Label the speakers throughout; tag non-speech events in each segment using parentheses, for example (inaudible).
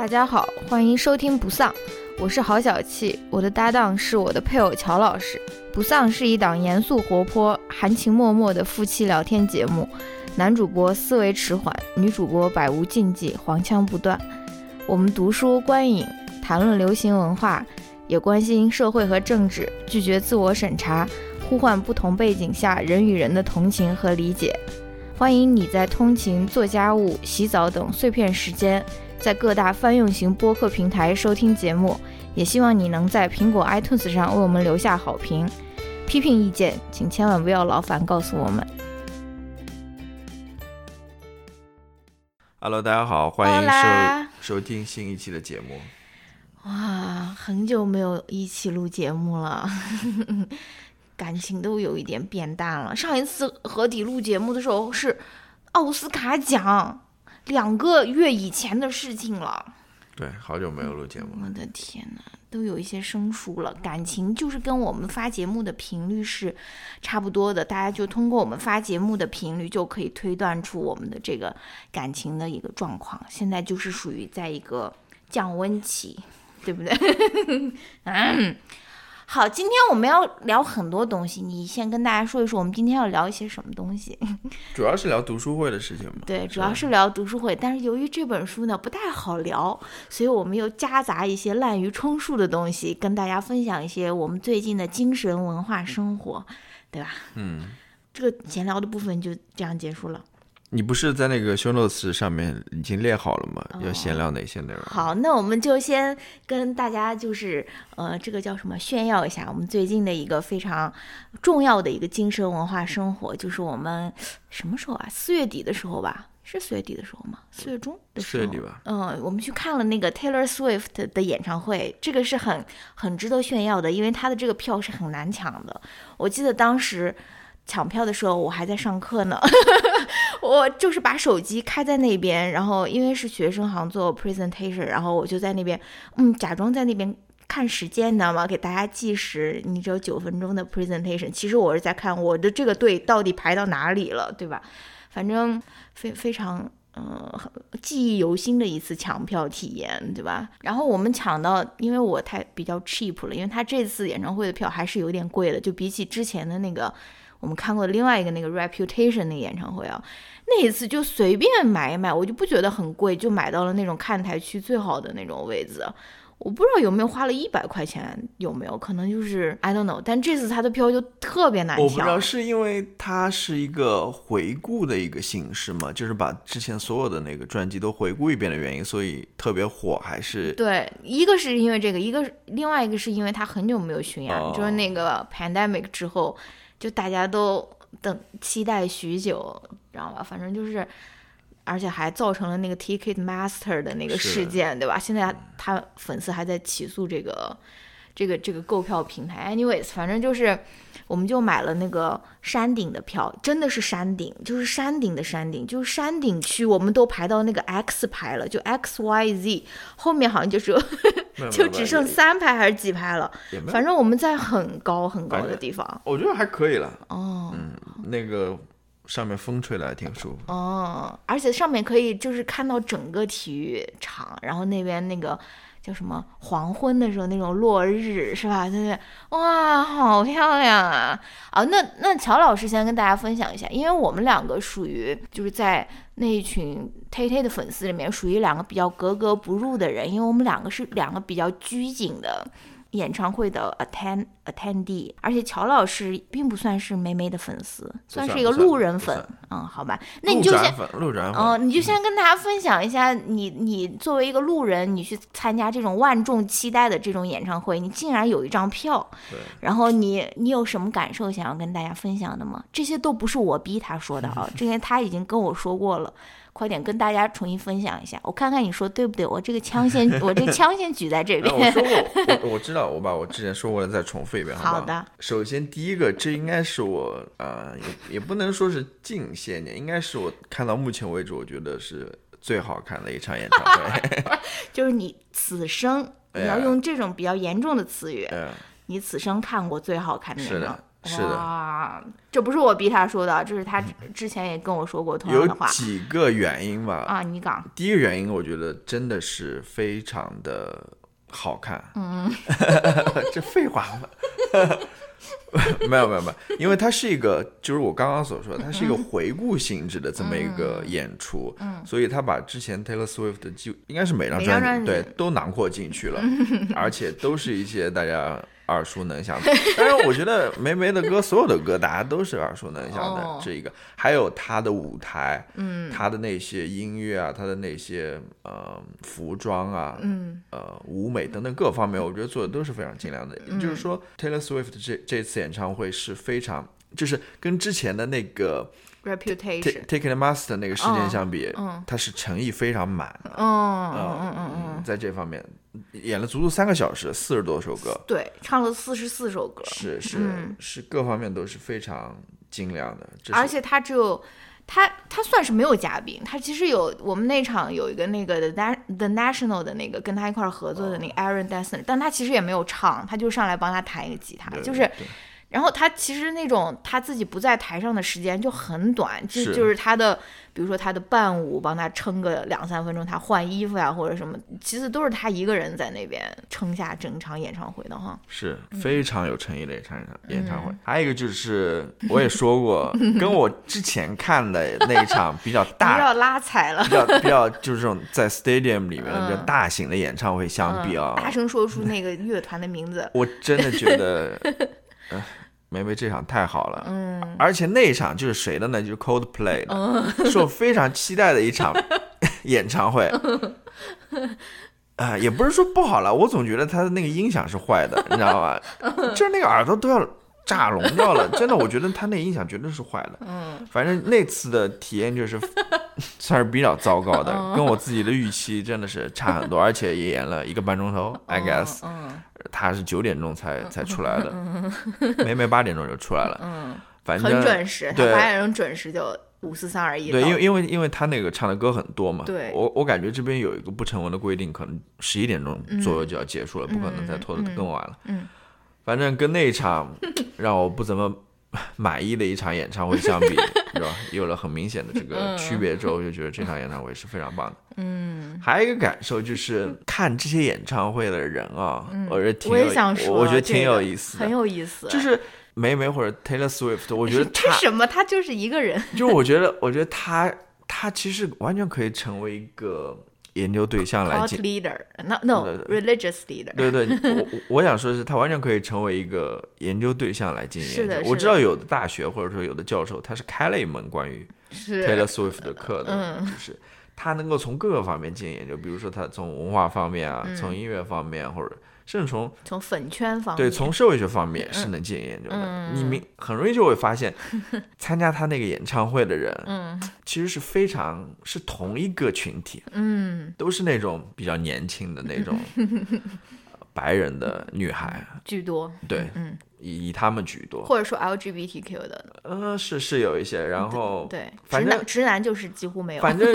Speaker 1: 大家好，欢迎收听不丧，我是郝小气，我的搭档是我的配偶乔老师。不丧是一档严肃活泼、含情脉脉的夫妻聊天节目，男主播思维迟缓，女主播百无禁忌，黄腔不断。我们读书观影，谈论流行文化，也关心社会和政治，拒绝自我审查，呼唤不同背景下人与人的同情和理解。欢迎你在通勤、做家务、洗澡等碎片时间。在各大泛用型播客平台收听节目，也希望你能在苹果 iTunes 上为我们留下好评。批评意见，请千万不要劳烦告诉我们。
Speaker 2: Hello，大家好，欢迎收收听新一期的节目。
Speaker 1: 哇，很久没有一起录节目了，(laughs) 感情都有一点变淡了。上一次合体录节目的时候是奥斯卡奖。两个月以前的事情了，
Speaker 2: 对，好久没有录节目。
Speaker 1: 我的天哪，都有一些生疏了。感情就是跟我们发节目的频率是差不多的，大家就通过我们发节目的频率就可以推断出我们的这个感情的一个状况。现在就是属于在一个降温期，对不对？(laughs) 嗯。好，今天我们要聊很多东西，你先跟大家说一说，我们今天要聊一些什么东西？(laughs)
Speaker 2: 主要是聊读书会的事情嘛。
Speaker 1: 对，主要是聊读书会，但是由于这本书呢不太好聊，所以我们又夹杂一些滥竽充数的东西，跟大家分享一些我们最近的精神文化生活，对吧？
Speaker 2: 嗯，
Speaker 1: 这个闲聊的部分就这样结束了。
Speaker 2: 你不是在那个 show notes 上面已经列好了吗？要闲聊哪些内容？
Speaker 1: 好，那我们就先跟大家就是呃，这个叫什么炫耀一下我们最近的一个非常重要的一个精神文化生活，就是我们什么时候啊？四月底的时候吧？是四月底的时候吗？四月中的时候？
Speaker 2: 四月底吧。
Speaker 1: 嗯，我们去看了那个 Taylor Swift 的演唱会，这个是很很值得炫耀的，因为他的这个票是很难抢的。我记得当时。抢票的时候我还在上课呢，(laughs) 我就是把手机开在那边，然后因为是学生行做 presentation，然后我就在那边，嗯，假装在那边看时间，你知道吗？给大家计时，你只有九分钟的 presentation，其实我是在看我的这个队到底排到哪里了，对吧？反正非非常嗯记忆犹新的一次抢票体验，对吧？然后我们抢到，因为我太比较 cheap 了，因为他这次演唱会的票还是有点贵的，就比起之前的那个。我们看过另外一个那个 Reputation 那个演唱会啊，那一次就随便买一买，我就不觉得很贵，就买到了那种看台区最好的那种位置。我不知道有没有花了一百块钱，有没有可能就是 I don't know。但这次他的票就特别难抢。
Speaker 2: 我不知道是因为它是一个回顾的一个形式嘛，就是把之前所有的那个专辑都回顾一遍的原因，所以特别火，还是
Speaker 1: 对，一个是因为这个，一个另外一个是因为他很久没有巡演，就是那个 Pandemic 之后。就大家都等期待许久，知道吧？反正就是，而且还造成了那个 Ticket Master 的那个事件，对吧？现在他粉丝还在起诉这个。这个这个购票平台，anyways，反正就是，我们就买了那个山顶的票，真的是山顶，就是山顶的山顶，就是山顶区，我们都排到那个 X 排了，就 X Y Z，后面好像就是 (laughs) 就只剩三排还是几排了，反正我们在很高很高的地方，
Speaker 2: 我觉得还可以了。
Speaker 1: 哦，
Speaker 2: 嗯，那个上面风吹来挺舒服。
Speaker 1: 哦，而且上面可以就是看到整个体育场，然后那边那个。叫什么？黄昏的时候那种落日是吧？对对？哇，好漂亮啊！啊，那那乔老师先跟大家分享一下，因为我们两个属于就是在那一群 Tay Tay 的粉丝里面，属于两个比较格格不入的人，因为我们两个是两个比较拘谨的。演唱会的 attend attendee，而且乔老师并不算是梅梅的粉丝，算是一个路人粉。嗯，好吧，那你就先
Speaker 2: 路人
Speaker 1: 哦，你就先跟大家分享一下，你你作为一个路人，你去参加这种万众期待的这种演唱会，你竟然有一张票，然后你你有什么感受想要跟大家分享的吗？这些都不是我逼他说的啊，(laughs) 这些他已经跟我说过了。快点跟大家重新分享一下，我看看你说对不对？我这个 (laughs) 枪先，我这个枪先举在这边。
Speaker 2: 我说过，(laughs) 我我知道，我把我之前说过的再重复一遍，好
Speaker 1: 好的。
Speaker 2: 首先第一个，这应该是我呃，也也不能说是近些年，应该是我看到目前为止，我觉得是最好看的一场演唱会。(laughs)
Speaker 1: 就是你此生，你要用这种比较严重的词语，你此生看过最好看的
Speaker 2: 是的。是的，
Speaker 1: 这不是我逼他说的，这是他之之前也跟我说过同样
Speaker 2: 有
Speaker 1: 的话有
Speaker 2: 几个原因吧。
Speaker 1: 啊。你讲，
Speaker 2: 第一个原因，我觉得真的是非常的好看。嗯，(laughs) 这废话吗？(laughs) (laughs) 没有没有没有，因为它是一个，就是我刚刚所说的，它是一个回顾性质的这么一个演出，嗯，所以他把之前 Taylor Swift 的就应该是每张专辑对都囊括进去了，而且都是一些大家耳熟能详的。(laughs) 当然，我觉得梅梅的歌，所有的歌大家都是耳熟能详的。
Speaker 1: 哦
Speaker 2: 这一个，还有他的舞台，嗯，她的那些音乐啊，他的那些呃服装啊，嗯，呃舞美等等各方面，我觉得做的都是非常精良的。就是说，Taylor Swift 这这次演唱会是非常。就是跟之前的那个
Speaker 1: reputation，Take
Speaker 2: Take It Master 那个事件相比，嗯，他是诚意非常满的。
Speaker 1: 嗯嗯嗯嗯
Speaker 2: 嗯，在这方面演了足足三个小时，四十多首歌，
Speaker 1: 对，唱了四十四首歌，
Speaker 2: 是是、是各方面都是非常精良的。
Speaker 1: 而且他只有他他算是没有嘉宾，他其实有我们那场有一个那个 The The National 的那个跟他一块儿合作的那个 Aaron Dessner，、但他其实也没有唱，他就上来帮他弹一个吉他，就是。
Speaker 2: 对
Speaker 1: 然后他其实那种他自己不在台上的时间就很短，就就是他的，比如说他的伴舞帮他撑个两三分钟，他换衣服呀或者什么，其实都是他一个人在那边撑下整场演唱会的哈。
Speaker 2: 是非常有诚意的一场演唱演唱会。还有一个就是，我也说过，跟我之前看的那一场比较
Speaker 1: 不
Speaker 2: 大 (laughs)
Speaker 1: 要拉踩了
Speaker 2: 比，较比较就是这种在 stadium 里面的比较大型的演唱会相比啊，
Speaker 1: 嗯大声说出那个乐团的名字。
Speaker 2: 我真的觉得，(laughs) 呃，梅梅这场太好了，嗯，而且那一场就是谁的呢？就是 Coldplay 的，是我非常期待的一场 (laughs) 演唱会。啊、也不是说不好了，我总觉得他的那个音响是坏的，你知道吧？就是那个耳朵都要炸聋掉了，(laughs) 真的，我觉得他那音响绝对是坏的。嗯，反正那次的体验就是 (laughs) 算是比较糟糕的，跟我自己的预期真的是差很多，而且也演了一个半钟头，I guess。
Speaker 1: 嗯，
Speaker 2: 他是九点钟才才出来的，(laughs) 梅梅八点钟就出来了。嗯，反正
Speaker 1: 很准时，他
Speaker 2: 对
Speaker 1: 八点钟准时就五四三二一。
Speaker 2: 对，因为因为因为他那个唱的歌很多嘛，
Speaker 1: 对。
Speaker 2: 我我感觉这边有一个不成文的规定，可能十一点钟左右就要结束了，不可能再拖得更晚了。
Speaker 1: 嗯，
Speaker 2: 反正跟那一场 (laughs) 让我不怎么满意的一场演唱会相比，(laughs) 是吧？有了很明显的这个区别之后，我就觉得这场演唱会是非常棒的。嗯，还有一个感受就是看这些演唱会的人啊，我觉得挺
Speaker 1: 嗯我
Speaker 2: 有
Speaker 1: 也想说，
Speaker 2: 我觉得挺有意思的，
Speaker 1: 很有意思。
Speaker 2: 就是梅梅或者 Taylor Swift，我觉得他
Speaker 1: 什么？他就是一个人。
Speaker 2: 就我觉得，我觉得他他其实完全可以成为一个研究对象来
Speaker 1: Cult
Speaker 2: 进。
Speaker 1: leader，no no
Speaker 2: 对
Speaker 1: religious leader。
Speaker 2: 对对，(laughs) 我我我想说的是，他完全可以成为一个研究对象来进行研究。我
Speaker 1: 是的
Speaker 2: 知道有的大学或者说有的教授，他是开了一门关于 Taylor Swift 的课的，
Speaker 1: 嗯
Speaker 2: 就是他能够从各个方面进行研究，比如说他从文化方面啊，
Speaker 1: 嗯
Speaker 2: 从音乐方面，或者甚至从
Speaker 1: 从粉圈方面，
Speaker 2: 对，从社会学方面是能进行研究的。
Speaker 1: 嗯
Speaker 2: 你明很容易就会发现，参加他那个演唱会的人，
Speaker 1: 嗯
Speaker 2: 其实是非常是同一个群体，
Speaker 1: 嗯
Speaker 2: 都是那种比较年轻的那种呃 (laughs) 白人的女孩，
Speaker 1: 居多，
Speaker 2: 对，
Speaker 1: 嗯，
Speaker 2: 以以他们居多。
Speaker 1: 或者说 LGBTQ 的，
Speaker 2: 呃，是是有一些，然后
Speaker 1: 对，
Speaker 2: 反正
Speaker 1: 直男直男就是几乎没有。
Speaker 2: 反正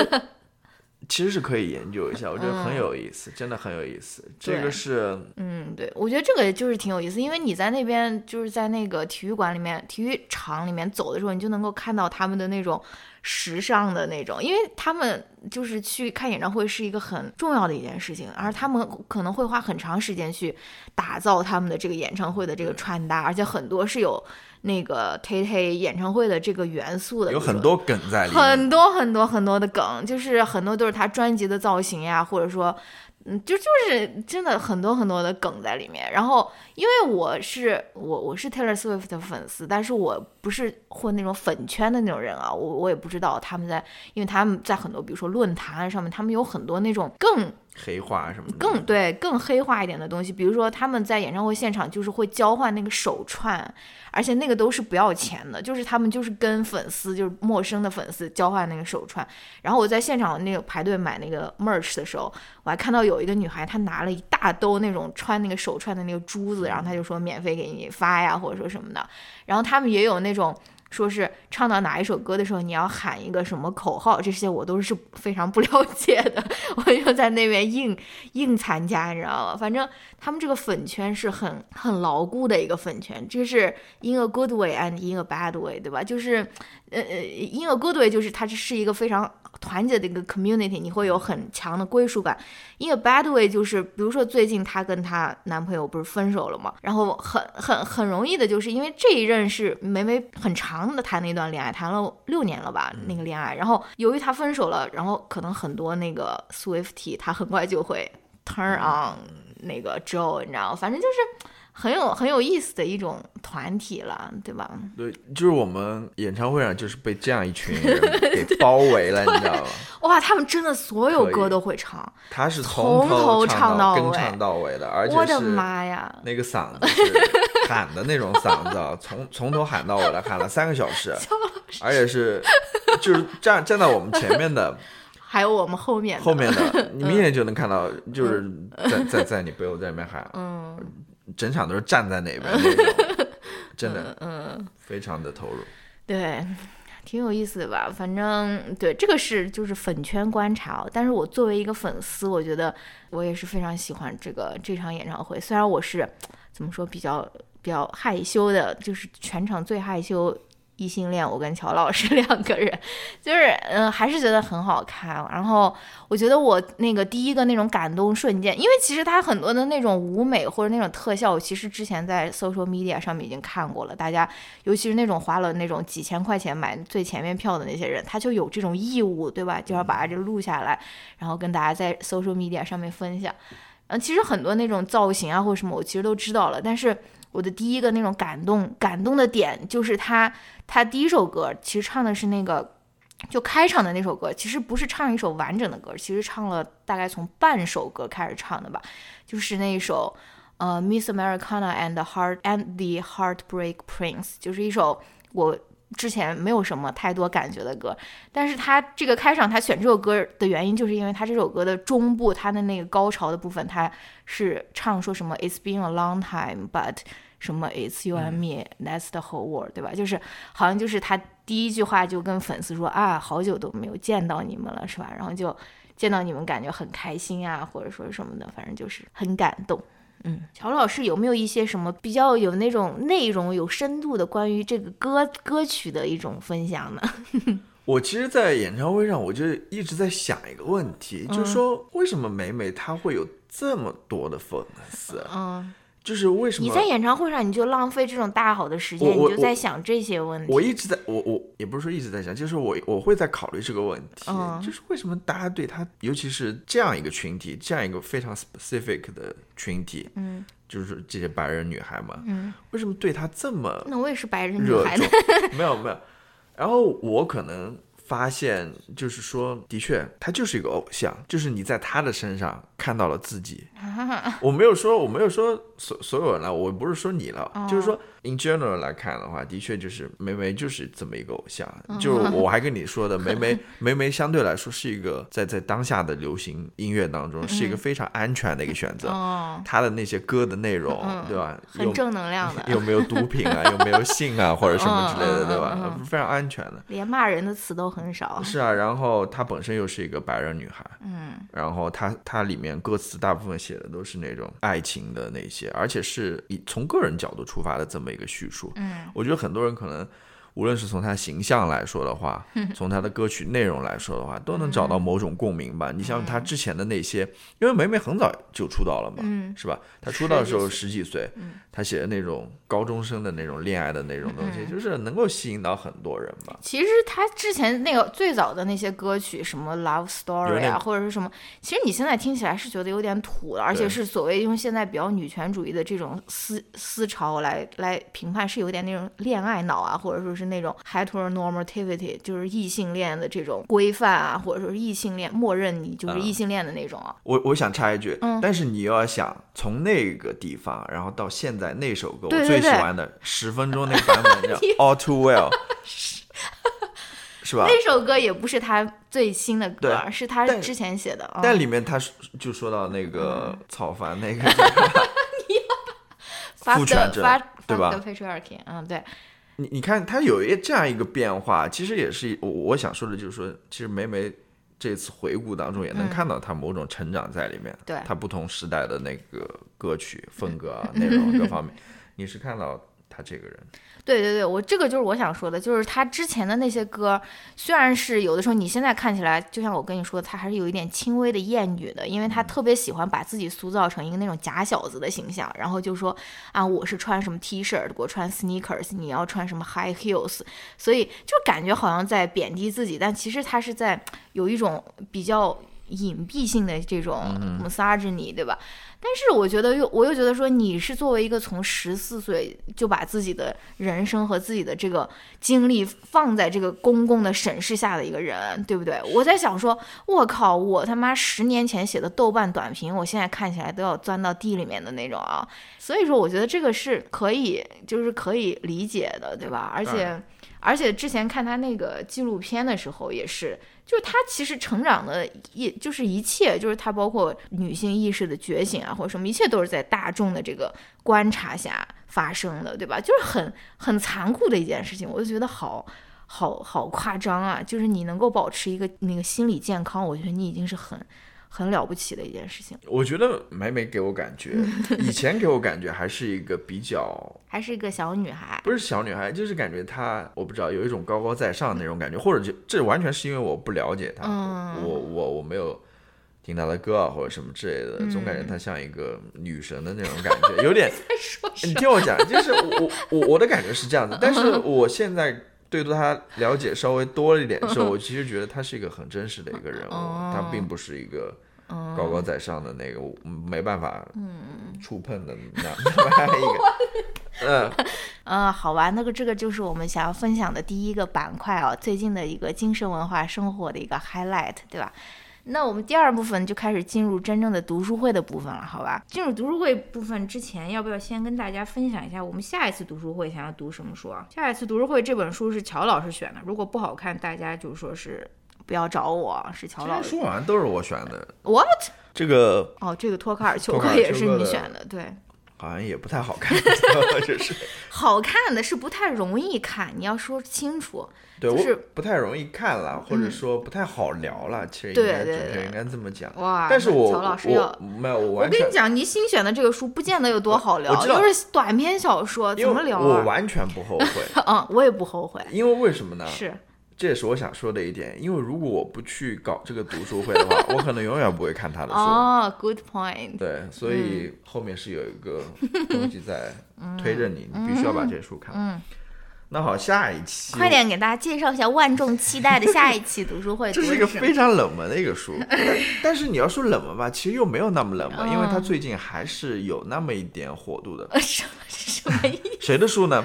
Speaker 2: 其实是可以研究一下，我觉得很有意思，真的很有意思。这个是
Speaker 1: 嗯，对，我觉得这个就是挺有意思，因为你在那边就是在那个体育馆里面、体育场里面走的时候，你就能够看到他们的那种时尚的那种，因为他们就是去看演唱会是一个很重要的一件事情，而他们可能会花很长时间去打造他们的这个演唱会的这个穿搭，而且很多是有那个 Tay Tay 演唱会的这个元素的，
Speaker 2: 有很多梗在里面，
Speaker 1: 很多很多很多的梗，就是很多都是他专辑的造型呀，或者说，嗯，就就是真的很多很多的梗在里面。然后，因为我是我我是 Taylor Swift 的粉丝，但是我不是混那种粉圈的那种人啊，我我也不知道他们在，因为他们在很多比如说论坛上面，他们有很多那种更
Speaker 2: 黑化什么，
Speaker 1: 更对更黑化一点的东西，比如说他们在演唱会现场就是会交换那个手串，而且那个都是不要钱的，就是他们就是跟粉丝就是陌生的粉丝交换那个手串。然后我在现场那个排队买那个 merch 的时候，我还看到有一个女孩她拿了一大兜那种穿那个手串的那个珠子，然后她就说免费给你发呀或者说什么的。然后他们也有那种。说是唱到哪一首歌的时候，你要喊一个什么口号，这些我都是非常不了解的，(laughs) 我就在那边硬硬参加，你知道吗？反正他们这个粉圈是很很牢固的一个粉圈，这是 in a good way and in a bad way，对吧？就是呃呃，in a good way 就是它这是一个非常。团结的一个 community，你会有很强的归属感。因为 bad way 就是，比如说最近她跟她男朋友不是分手了嘛，然后很很很容易的，就是因为这一任是梅梅很长的谈的一段恋爱，谈了六年了吧那个恋爱，然后由于她分手了，然后可能很多那个 Swifty 他很快就会 turn on 那个 Joe，你知道吗？反正就是。很有很有意思的一种团体了，对吧？
Speaker 2: 对，就是我们演唱会上就是被这样一群 (laughs) 人给包围了，(laughs) 你知道吗？
Speaker 1: 哇，他们真的所有歌都会唱，
Speaker 2: 他是
Speaker 1: 从
Speaker 2: 头
Speaker 1: 唱
Speaker 2: 到跟唱到尾的，而且
Speaker 1: 我的妈呀，
Speaker 2: 那个嗓子是 (laughs) 喊的那种嗓子，从从头喊到尾了，喊了三个小时，而且是就是站站在我们前面的，
Speaker 1: 还有我们后面
Speaker 2: 后面的，你明显就能看到，就是在在在你背后在那边喊，嗯。整场都是站在那边 (laughs) 那种，真的，
Speaker 1: 嗯，
Speaker 2: 非常的投入。
Speaker 1: 对，挺有意思的吧？反正对这个是就是粉圈观察，但是我作为一个粉丝，我觉得我也是非常喜欢这个这场演唱会。虽然我是怎么说比较比较害羞的，就是全场最害羞。异性恋，我跟乔老师两个人，(laughs) 就是嗯，还是觉得很好看。然后我觉得我那个第一个那种感动瞬间，因为其实他很多的那种舞美或者那种特效，其实之前在 social media 上面已经看过了。大家尤其是那种花了那种几千块钱买最前面票的那些人，他就有这种义务，对吧？就要把这录下来，然后跟大家在 social media 上面分享。嗯，其实很多那种造型啊或者什么，我其实都知道了，但是。我的第一个那种感动感动的点，就是他他第一首歌其实唱的是那个就开场的那首歌，其实不是唱一首完整的歌，其实唱了大概从半首歌开始唱的吧，就是那一首呃 Miss Americana and the Heart and the Heartbreak Prince，就是一首我之前没有什么太多感觉的歌，但是他这个开场他选这首歌的原因，就是因为他这首歌的中部他的那个高潮的部分，他是唱说什么 It's been a long time but 什么 It's you and me, that's the whole world，对吧？就是好像就是他第一句话就跟粉丝说啊，好久都没有见到你们了，是吧？然后就见到你们感觉很开心啊，或者说什么的，反正就是很感动。嗯，乔老师有没有一些什么比较有那种内容、有深度的关于这个歌歌曲的一种分享呢？(laughs)
Speaker 2: 我其实，在演唱会上，我就一直在想一个问题，就是说为什么美美她会有这么多的粉丝？嗯。就是为什么
Speaker 1: 你在演唱会上你就浪费这种大好的时间，你就在想这些问题。
Speaker 2: 我一直在，我我也不是说一直在想，就是我我会在考虑这个问题，就是为什么大家对他，尤其是这样一个群体，这样一个非常 specific 的群体，嗯，就是这些白人女孩嘛，嗯，为什么对他这么？
Speaker 1: 那我也是白人女孩
Speaker 2: 呢？(laughs) 没有没有，然后我可能。发现就是说，的确，他就是一个偶像，就是你在他的身上看到了自己。(laughs) 我没有说，我没有说所所有人了，我不是说你了，就是说。In general 来看的话，的确就是梅梅就是这么一个偶像。就 (laughs) 我还跟你说的，梅梅梅梅相对来说是一个在在当下的流行音乐当中是一个非常安全的一个选择。他的那些歌的内容，对吧？
Speaker 1: 很正能量的。
Speaker 2: 有没有毒品啊？有没有性啊？或者什么之类的，对吧？非常安全的。
Speaker 1: 连骂人的词都很少。
Speaker 2: 是啊，然后她本身又是一个白人女孩。嗯。然后她她里面歌词大部分写的都是那种爱情的那些，而且是以从个人角度出发的这么。一个叙述，嗯，我觉得很多人可能。无论是从他形象来说的话，从他的歌曲内容来说的话，都能找到某种共鸣吧。你像他之前的那些，因为梅梅很早就出道了嘛，是吧？他出道的时候十几岁，他写的那种高中生的那种恋爱的那种东西，就是能够吸引到很多人吧。
Speaker 1: 其实他之前那个最早的那些歌曲，什么 Love Story 啊，或者是什么，其实你现在听起来是觉得有点土了，而且是所谓用现在比较女权主义的这种思思潮来来评判，是有点那种恋爱脑啊，或者说是。那种 heteronormativity 就是异性恋的这种规范啊，或者说是异性恋默认你就是异性恋的那种啊。
Speaker 2: 我我想插一句，但是你要想从那个地方，然后到现在那首歌，我最喜欢的十分钟那个版本叫 (laughs) All Too Well，(laughs) (laughs) 是吧？
Speaker 1: 那首歌也不是他最新的歌，是他之前写的。
Speaker 2: 但里面他就说到那个草凡那个，
Speaker 1: 父
Speaker 2: 权者，对吧
Speaker 1: 嗯，对。
Speaker 2: 你你看他有一这样一个变化，其实也是我我想说的，就是说，其实梅梅这次回顾当中也能看到他某种成长在里面。
Speaker 1: 对，
Speaker 2: 他不同时代的那个歌曲风格啊、内容各方面，你是看到他这个人。
Speaker 1: 对对对，我这个就是我想说的，就是他之前的那些歌，虽然是有的时候你现在看起来，就像我跟你说，他还是有一点轻微的厌女的，因为他特别喜欢把自己塑造成一个那种假小子的形象，然后就说啊，我是穿什么 T 恤，我穿 sneakers，你要穿什么 high heels，所以就感觉好像在贬低自己，但其实他是在有一种比较隐蔽性的这种 misogyny，对吧？但是我觉得又我又觉得说你是作为一个从十四岁就把自己的人生和自己的这个经历放在这个公共的审视下的一个人，对不对？我在想说，我靠，我他妈十年前写的豆瓣短评，我现在看起来都要钻到地里面的那种啊！所以说，我觉得这个是可以，就是可以理解的，对吧？而且。而且之前看他那个纪录片的时候，也是，就是他其实成长的一，就是一切，就是他包括女性意识的觉醒啊，或者什么，一切都是在大众的这个观察下发生的，对吧？就是很很残酷的一件事情，我就觉得好好好夸张啊！就是你能够保持一个那个心理健康，我觉得你已经是很。很了不起的一件事情。
Speaker 2: 我觉得美美给我感觉，(laughs) 以前给我感觉还是一个比较，(laughs)
Speaker 1: 还是一个小女孩，
Speaker 2: 不是小女孩，就是感觉她，我不知道有一种高高在上的那种感觉，或者就这完全是因为我不了解她，我我我没有听她的歌啊或者什么之类的，总感觉她像一个女神的那种感觉，有点。(laughs) 你听我讲，就是我我我的感觉是这样子，但是我现在对她了解稍微多了一点之后，我其实觉得她是一个很真实的一个人物，她并不是一个。高高在上的那个，没办法触碰的那 (laughs) 那一个，嗯
Speaker 1: 嗯，(laughs) 好吧，那个这个就是我们想要分享的第一个板块啊，最近的一个精神文化生活的一个 highlight，对吧？那我们第二部分就开始进入真正的读书会的部分了，好吧？进入读书会部分之前，要不要先跟大家分享一下我们下一次读书会想要读什么书啊？下一次读书会这本书是乔老师选的，如果不好看，大家就说是。不要找我，是乔老师。
Speaker 2: 说完都是我选的。
Speaker 1: What？
Speaker 2: 这个
Speaker 1: 哦，这个托卡尔丘克也是你选的，对。
Speaker 2: 好像也不太好看，(laughs) 这是。
Speaker 1: 好看的是不太容易看，你要说清楚。
Speaker 2: 对，
Speaker 1: 就是
Speaker 2: 不太容易看了，或者说不太好聊了。其实应该准确应该这么讲。
Speaker 1: 哇！
Speaker 2: 但是我
Speaker 1: 乔老师要
Speaker 2: 没有我。我
Speaker 1: 跟你讲，你新选的这个书不见得有多好聊，就是短篇小说，怎么聊？
Speaker 2: 我完全不后悔。(laughs)
Speaker 1: 嗯，我也不后悔。
Speaker 2: 因为为什么呢？
Speaker 1: 是。
Speaker 2: 这也是我想说的一点，因为如果我不去搞这个读书会的话，(laughs) 我可能永远不会看他的书。
Speaker 1: 哦，good point。
Speaker 2: 对，所以后面是有一个东西在 (laughs) 推着你，你必须要把这书看。
Speaker 1: 嗯。
Speaker 2: 那好，下一期
Speaker 1: 快点给大家介绍一下万众期待的下一期读书会。
Speaker 2: 这是一个非常冷门的一个书，(laughs) 但是你要说冷门吧，其实又没有那么冷门，因为它最近还是有那么一点火度的。
Speaker 1: 什什么意思？
Speaker 2: 谁的书呢？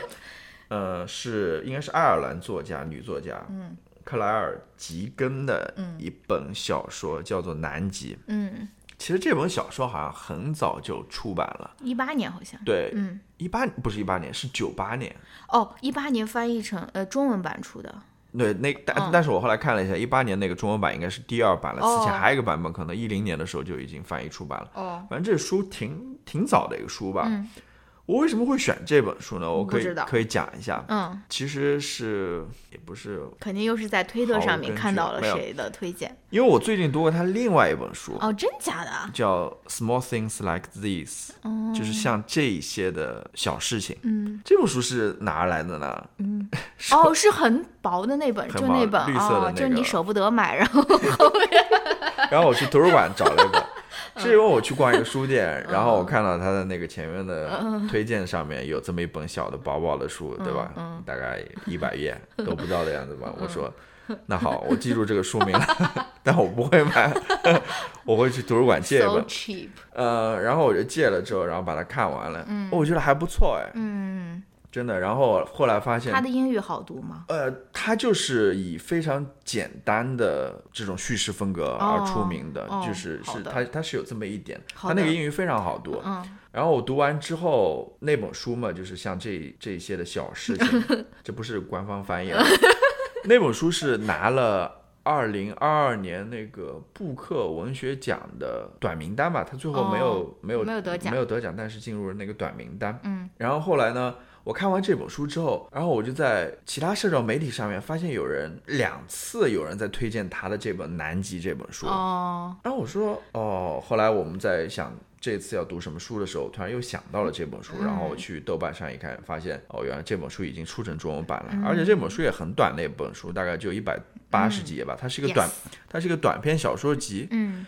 Speaker 2: 呃，是应该是爱尔兰作家女作家，
Speaker 1: 嗯，
Speaker 2: 克莱尔吉根的一本小说，叫做《南极》。
Speaker 1: 嗯，
Speaker 2: 其实这本小说好像很早就出版了，
Speaker 1: 一八年好像。
Speaker 2: 对，
Speaker 1: 嗯，
Speaker 2: 一八不是一八年，是九八年。
Speaker 1: 哦，一八年翻译成呃中文版出的。
Speaker 2: 对，那但但是我后来看了一下，一八年那个中文版应该是第二版了，此前还有一个版本，可能一零年的时候就已经翻译出版了。
Speaker 1: 哦，
Speaker 2: 反正这书挺挺早的一个书吧。
Speaker 1: 嗯。
Speaker 2: 我为什么会选这本书呢？我可以可以讲一下。
Speaker 1: 嗯，
Speaker 2: 其实是也不是，
Speaker 1: 肯定又是在推特上面看到了谁的推荐。
Speaker 2: 因为我最近读过他另外一本书。
Speaker 1: 哦，真假的？
Speaker 2: 叫《Small Things Like These》，就是像这些的小事情。
Speaker 1: 嗯，
Speaker 2: 这本书是哪儿来的呢？
Speaker 1: 嗯，(laughs) 哦，是很薄的那本，就那本
Speaker 2: 绿色的那个，
Speaker 1: 就你舍不得买，然后后面，(laughs)
Speaker 2: 然后我去图书馆找了一本。是因为我去逛一个书店，然后我看到他的那个前面的推荐上面有这么一本小的薄薄的书，对吧？大概一百页都不到的样子吧。(laughs) 我说，那好，我记住这个书名了，(laughs) 但我不会买，(laughs) 我会去图书馆借一本。呃，然后我就借了之后，然后把它看完了，我觉得还不错哎。
Speaker 1: 嗯。
Speaker 2: 真的，然后后来发现
Speaker 1: 他的英语好读吗？
Speaker 2: 呃，他就是以非常简单的这种叙事风格而出名
Speaker 1: 的，
Speaker 2: 就是是他他是有这么一点，
Speaker 1: 他
Speaker 2: 那个英语非常好读。
Speaker 1: 嗯，
Speaker 2: 然后我读完之后，那本书嘛，就是像这这些的小事情，(laughs) 这不是官方翻译，(laughs) 那本书是拿了二零二二年那个布克文学奖的短名单吧，他最后没有没有
Speaker 1: 没有得奖，
Speaker 2: 没有得奖，但是进入了那个短名单。
Speaker 1: 嗯，
Speaker 2: 然后后来呢？我看完这本书之后，然后我就在其他社交媒体上面发现有人两次有人在推荐他的这本《南极》这本书。
Speaker 1: 哦，
Speaker 2: 然后我说哦，后来我们在想这次要读什么书的时候，突然又想到了这本书，然后我去豆瓣上一看，发现哦，原来这本书已经出成中文版了，而且这本书也很短的一本书，大概就一百八十几页吧。它是一个短，它是一个短篇小说集。
Speaker 1: 嗯。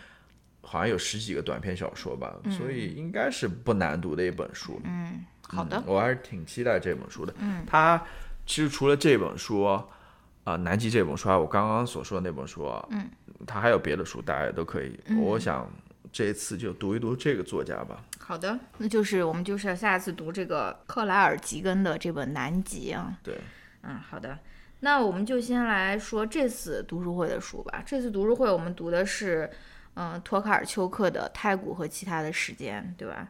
Speaker 2: 好像有十几个短篇小说吧，所以应该是不难读的一本书。
Speaker 1: 嗯，好的，
Speaker 2: 我还是挺期待这本书的。嗯，它其实除了这本书，啊，《南极》这本书，还有我刚刚所说的那本书，嗯，它还有别的书，大家都可以。我想这一次就读一读这个作家吧。
Speaker 1: 好的，那就是我们就是下次读这个克莱尔·吉根的这本《南极》啊。
Speaker 2: 对，
Speaker 1: 嗯，好的，那我们就先来说这次读书会的书吧。这次读书会我们读的是。嗯，托卡尔丘克的《太古和其他的时间》，对吧？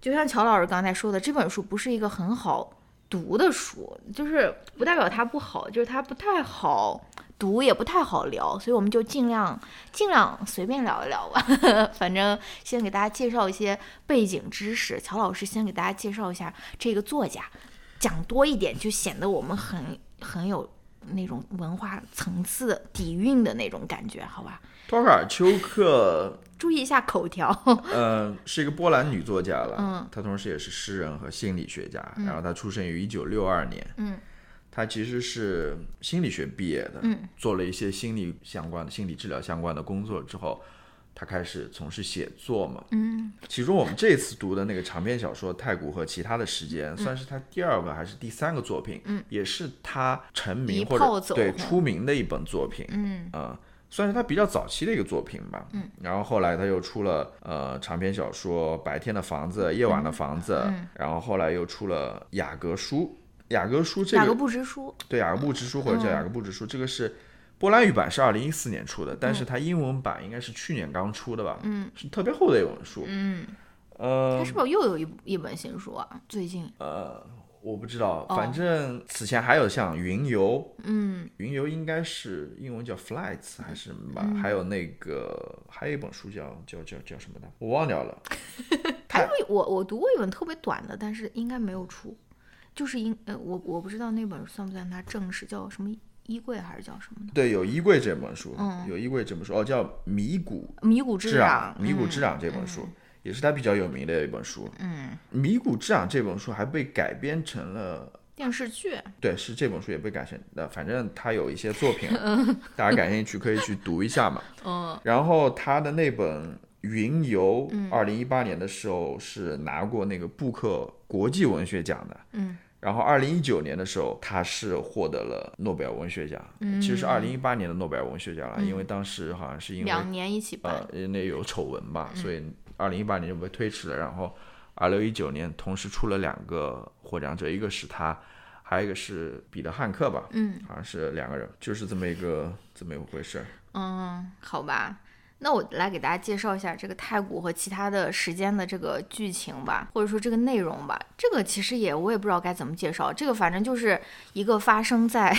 Speaker 1: 就像乔老师刚才说的，这本书不是一个很好读的书，就是不代表它不好，就是它不太好读，也不太好聊，所以我们就尽量尽量随便聊一聊吧。(laughs) 反正先给大家介绍一些背景知识，乔老师先给大家介绍一下这个作家，讲多一点就显得我们很很有那种文化层次底蕴的那种感觉，好吧？
Speaker 2: 托卡尔丘克，
Speaker 1: 注意一下口条。
Speaker 2: 嗯，(laughs) 是一个波兰女作家了。嗯，她同时也是诗人和心理学家。然后她出生于一九六二年。
Speaker 1: 嗯，
Speaker 2: 她其实是心理学毕业的。
Speaker 1: 嗯，
Speaker 2: 做了一些心理相关的、心理治疗相关的工作之后，她开始从事写作嘛。
Speaker 1: 嗯，
Speaker 2: 其中我们这次读的那个长篇小说《太古和其他的时间》，算是她第二个还是第三个作品？
Speaker 1: 嗯，
Speaker 2: 也是她成名或者对出名的一本作品。
Speaker 1: 嗯，
Speaker 2: 啊。算是他比较早期的一个作品吧，
Speaker 1: 嗯，
Speaker 2: 然后后来他又出了呃长篇小说《白天的房子》《夜晚的房子》，然后后来又出了《雅各书》，雅各书这个
Speaker 1: 雅各布之书，
Speaker 2: 对雅各布之书或者叫雅各布之书，这个是波兰语版是二零一四年出的，但是它英文版应该是去年刚出的吧，
Speaker 1: 嗯，
Speaker 2: 是特别厚的一本书，
Speaker 1: 嗯，
Speaker 2: 呃，
Speaker 1: 他是不是又有一一本新书啊？最近，
Speaker 2: 呃。我不知道，反正此前还有像云游，
Speaker 1: 嗯，
Speaker 2: 云游应该是英文叫 flights 还是什么吧？还有那个还有一本书叫叫叫叫什么的，我忘掉了。(laughs)
Speaker 1: 还有我我读过一本特别短的，但是应该没有出，就是应呃我我不知道那本算不算它正式叫什么衣柜还是叫什么的？
Speaker 2: 对，有衣柜这本书，嗯有衣柜这本书哦，叫迷谷
Speaker 1: 迷谷之
Speaker 2: 长迷谷之长这本书。也是他比较有名的一本书，
Speaker 1: 嗯，《
Speaker 2: 迷谷之壤》这本书还被改编成了
Speaker 1: 电视剧，
Speaker 2: 对，是这本书也被改成的，反正他有一些作品，(laughs) 大家感兴趣可以去读一下嘛。
Speaker 1: 嗯，
Speaker 2: 然后他的那本《云游》，二零一八年的时候是拿过那个布克国际文学奖的，
Speaker 1: 嗯，
Speaker 2: 然后二零一九年的时候他是获得了诺贝尔文学奖，嗯，其实是二零一八年的诺贝尔文学奖了，因为当时好像是因为
Speaker 1: 两年一起
Speaker 2: 办，呃，那有丑闻吧，所以。二零一八年就被推迟了，然后二零一九年同时出了两个获奖者，一个是他，还有一个是彼得汉克吧，
Speaker 1: 嗯，
Speaker 2: 好像是两个人，就是这么一个这么一回事。
Speaker 1: 嗯，好吧，那我来给大家介绍一下这个太古和其他的时间的这个剧情吧，或者说这个内容吧。这个其实也我也不知道该怎么介绍，这个反正就是一个发生在。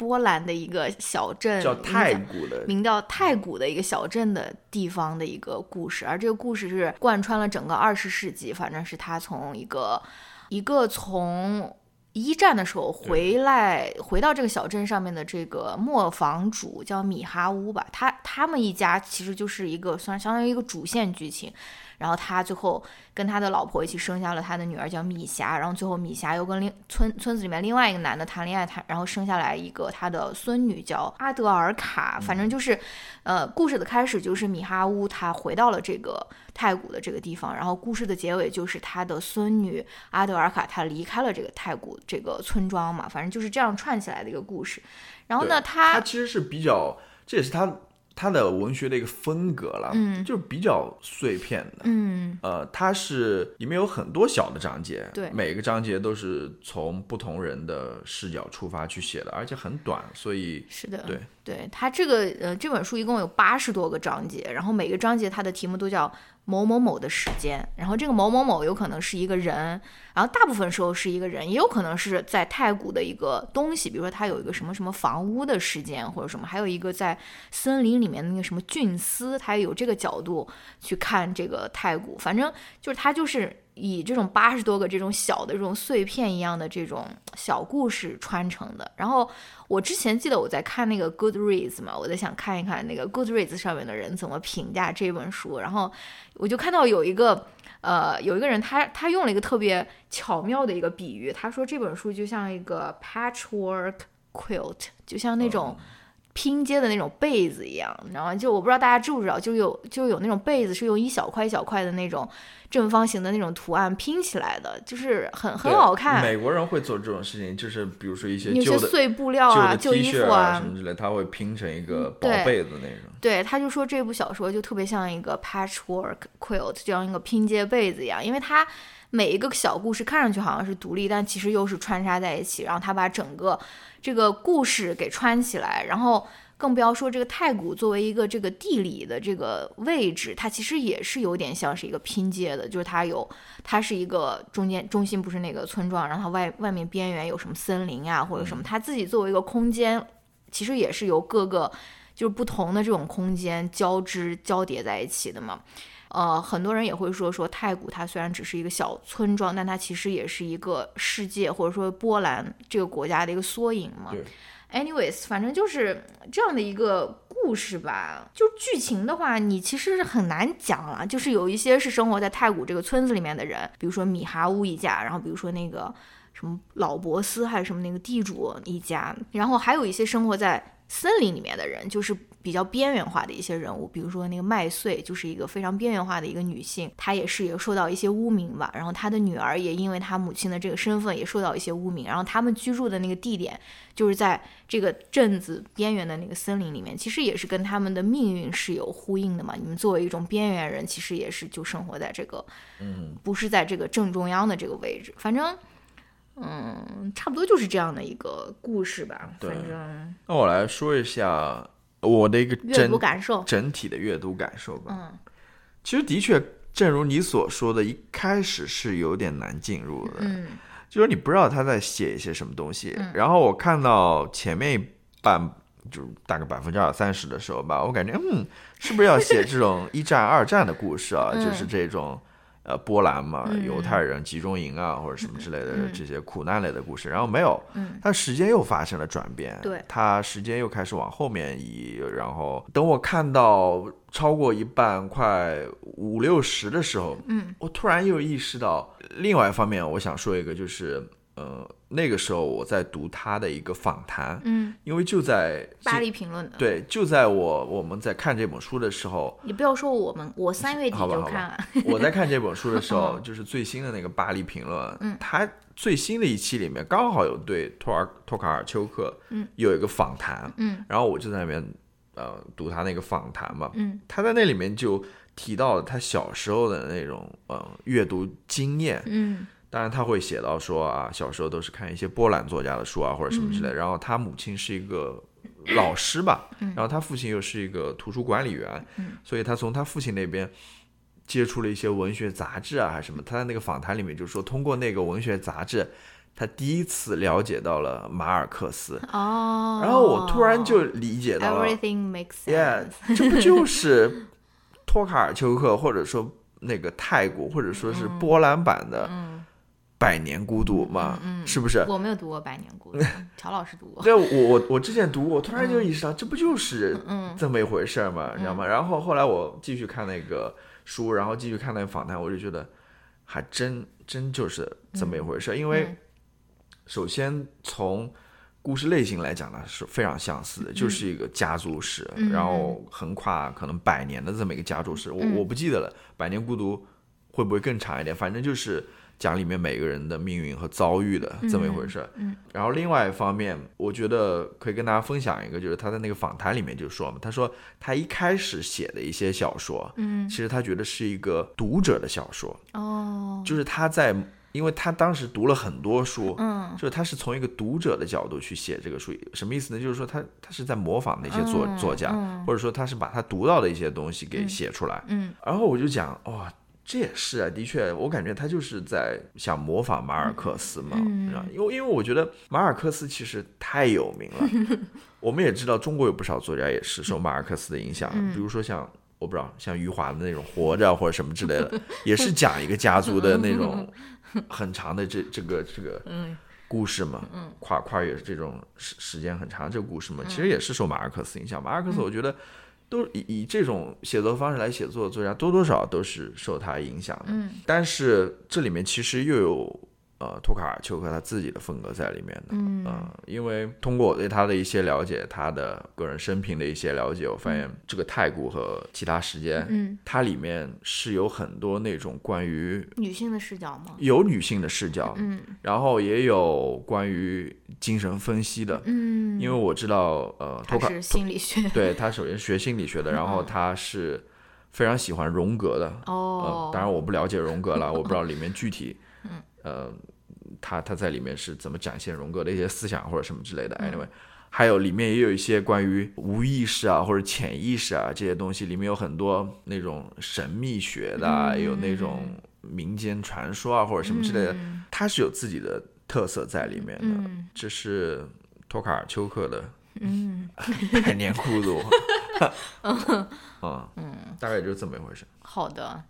Speaker 1: 波兰的一个小镇，
Speaker 2: 叫太古的，
Speaker 1: 名叫太古的一个小镇的地方的一个故事，而这个故事是贯穿了整个二十世纪，反正是他从一个一个从一战的时候回来回到这个小镇上面的这个磨坊主叫米哈乌吧，他他们一家其实就是一个算相当于一个主线剧情。然后他最后跟他的老婆一起生下了他的女儿，叫米霞。然后最后米霞又跟另村村子里面另外一个男的谈恋爱，他然后生下来一个他的孙女，叫阿德尔卡。反正就是，呃，故事的开始就是米哈乌他回到了这个太古的这个地方，然后故事的结尾就是他的孙女阿德尔卡他离开了这个太古这个村庄嘛。反正就是这样串起来的一个故事。然后呢，他
Speaker 2: 他其实是比较，这也是他。他的文学的一个风格了，
Speaker 1: 嗯，
Speaker 2: 就是比较碎片的，
Speaker 1: 嗯，
Speaker 2: 呃，它是里面有很多小的章节，
Speaker 1: 对，
Speaker 2: 每个章节都是从不同人的视角出发去写的，而且很短，所以
Speaker 1: 是的，
Speaker 2: 对，
Speaker 1: 对，它这个呃这本书一共有八十多个章节，然后每个章节它的题目都叫。某某某的时间，然后这个某某某有可能是一个人，然后大部分时候是一个人，也有可能是在太古的一个东西，比如说他有一个什么什么房屋的时间或者什么，还有一个在森林里面的那个什么菌丝，它有这个角度去看这个太古，反正就是他就是。以这种八十多个这种小的这种碎片一样的这种小故事穿成的。然后我之前记得我在看那个 Goodreads 嘛，我在想看一看那个 Goodreads 上面的人怎么评价这本书。然后我就看到有一个呃有一个人他他用了一个特别巧妙的一个比喻，他说这本书就像一个 patchwork quilt，就像那种。拼接的那种被子一样，你知道吗就我不知道大家知不知道，就有就有那种被子是用一小块一小块的那种正方形的那种图案拼起来的，就是很很好看。
Speaker 2: 美国人会做这种事情，就是比如说一些
Speaker 1: 旧的碎布料啊、旧
Speaker 2: 衣
Speaker 1: 服
Speaker 2: 啊什么之类，他会拼成一个薄被子那种。
Speaker 1: 对，他就说这部小说就特别像一个 patchwork quilt 这样一个拼接被子一样，因为它。每一个小故事看上去好像是独立，但其实又是穿插在一起。然后他把整个这个故事给串起来，然后更不要说这个太古作为一个这个地理的这个位置，它其实也是有点像是一个拼接的，就是它有它是一个中间中心不是那个村庄，然后它外外面边缘有什么森林啊或者什么，它自己作为一个空间，其实也是由各个就是不同的这种空间交织交叠在一起的嘛。呃，很多人也会说，说太古它虽然只是一个小村庄，但它其实也是一个世界，或者说波兰这个国家的一个缩影嘛。Anyways，反正就是这样的一个故事吧。就剧情的话，你其实是很难讲了。就是有一些是生活在太古这个村子里面的人，比如说米哈乌一家，然后比如说那个什么老博斯还是什么那个地主一家，然后还有一些生活在森林里面的人，就是。比较边缘化的一些人物，比如说那个麦穗，就是一个非常边缘化的一个女性，她也是也受到一些污名吧。然后她的女儿也因为她母亲的这个身份也受到一些污名。然后他们居住的那个地点就是在这个镇子边缘的那个森林里面，其实也是跟他们的命运是有呼应的嘛。你们作为一种边缘人，其实也是就生活在这个，
Speaker 2: 嗯，
Speaker 1: 不是在这个正中央的这个位置。反正，嗯，差不多就是这样的一个故事吧。反正，
Speaker 2: 那我来说一下。我的一个
Speaker 1: 阅读感受，
Speaker 2: 整体的阅读感受吧。
Speaker 1: 嗯，
Speaker 2: 其实的确，正如你所说的，一开始是有点难进入的。
Speaker 1: 嗯，
Speaker 2: 就是你不知道他在写一些什么东西。然后我看到前面一半，就大概百分之二三十的时候吧，我感觉，嗯，是不是要写这种一战、二战的故事啊？(laughs) 就是这种。呃，波兰嘛，犹太人集中营啊，或者什么之类的这些苦难类的故事，然后没有，他时间又发生了转变，
Speaker 1: 对，
Speaker 2: 它时间又开始往后面移，然后等我看到超过一半，快五六十的时候，
Speaker 1: 嗯，
Speaker 2: 我突然又意识到，另外一方面，我想说一个就是。呃，那个时候我在读他的一个访谈，
Speaker 1: 嗯，
Speaker 2: 因为就在
Speaker 1: 巴黎评论的，
Speaker 2: 对，就在我我们在看这本书的时候，
Speaker 1: 你不要说我们，我三月底就看
Speaker 2: 了。我在看这本书的时候，(laughs) 就是最新的那个巴黎评论，
Speaker 1: 嗯，
Speaker 2: 他最新的一期里面刚好有对托尔托卡尔丘克，
Speaker 1: 嗯，
Speaker 2: 有一个访谈，
Speaker 1: 嗯，
Speaker 2: 然后我就在那边呃读他那个访谈嘛，
Speaker 1: 嗯，
Speaker 2: 他在那里面就提到了他小时候的那种呃阅读经验，
Speaker 1: 嗯。
Speaker 2: 当然他会写到说啊，小时候都是看一些波兰作家的书啊，或者什么之类。然后他母亲是一个老师吧，然后他父亲又是一个图书管理员，所以他从他父亲那边接触了一些文学杂志啊，还是什么。他在那个访谈里面就说，通过那个文学杂志，他第一次了解到了马尔克斯。
Speaker 1: 哦。
Speaker 2: 然后我突然就理解到了
Speaker 1: ，Everything makes sense。
Speaker 2: 这不就 (laughs) 是托卡尔丘克，或者说那个泰国，或者说是波兰版的？百年孤独嘛，是不是？
Speaker 1: 我没有读过《百年孤独 (laughs)》，乔老师读过。
Speaker 2: 对，我我我之前读过，突然就意识到，这不就是这么一回事儿嘛，你知道吗？然后后来我继续看那个书，然后继续看那个访谈，我就觉得还真真就是这么一回事儿。因为首先从故事类型来讲呢，是非常相似的，就是一个家族史，然后横跨可能百年的这么一个家族史。我我不记得了，《百年孤独》会不会更长一点？反正就是。讲里面每个人的命运和遭遇的这么一回事。
Speaker 1: 嗯，
Speaker 2: 然后另外一方面，我觉得可以跟大家分享一个，就是他在那个访谈里面就说嘛，他说他一开始写的一些小说，
Speaker 1: 嗯，
Speaker 2: 其实他觉得是一个读者的小说。
Speaker 1: 哦，
Speaker 2: 就是他在，因为他当时读了很多书，
Speaker 1: 嗯，
Speaker 2: 就是他是从一个读者的角度去写这个书，什么意思呢？就是说他他是在模仿那些作作家，或者说他是把他读到的一些东西给写出来。
Speaker 1: 嗯，
Speaker 2: 然后我就讲，哇。这也是啊，的确，我感觉他就是在想模仿马尔克斯嘛，因为因为我觉得马尔克斯其实太有名了，(laughs) 我们也知道中国有不少作家也是受马尔克斯的影响，比如说像我不知道像余华的那种《活着》或者什么之类的，(laughs) 也是讲一个家族的那种 (laughs) 很长的这这个这个故事嘛，跨跨越这种时时间很长这个故事嘛，其实也是受马尔克斯影响。马尔克斯我觉得都以以这种写作方式来写作的作家，多多少少都是受他影响的。但是这里面其实又有。呃，托卡尔丘克他自己的风格在里面的，嗯，因为通过我对他的一些了解，他的个人生平的一些了解，我发现这个太古和其他时间，嗯，它里面是有很多那种关于
Speaker 1: 女性的视角吗？
Speaker 2: 有女性的视角，嗯，然后也有关于精神分析的，嗯，因为我知道，呃，托卡
Speaker 1: 是心理学，(laughs)
Speaker 2: 对他首先学心理学的，然后他是非常喜欢荣格的，哦，当然我不了解荣格了，我不知道里面具体。呃，他他在里面是怎么展现荣格的一些思想或者什么之类的？Anyway，还有里面也有一些关于无意识啊或者潜意识啊这些东西，里面有很多那种神秘学的，有那种民间传说啊或者什么之类的，他是有自己的特色在里面的。这是托卡尔丘克的，嗯，(laughs) 百年孤独，(laughs) 嗯 (laughs) 嗯，大概就是这么一回事。
Speaker 1: 好的。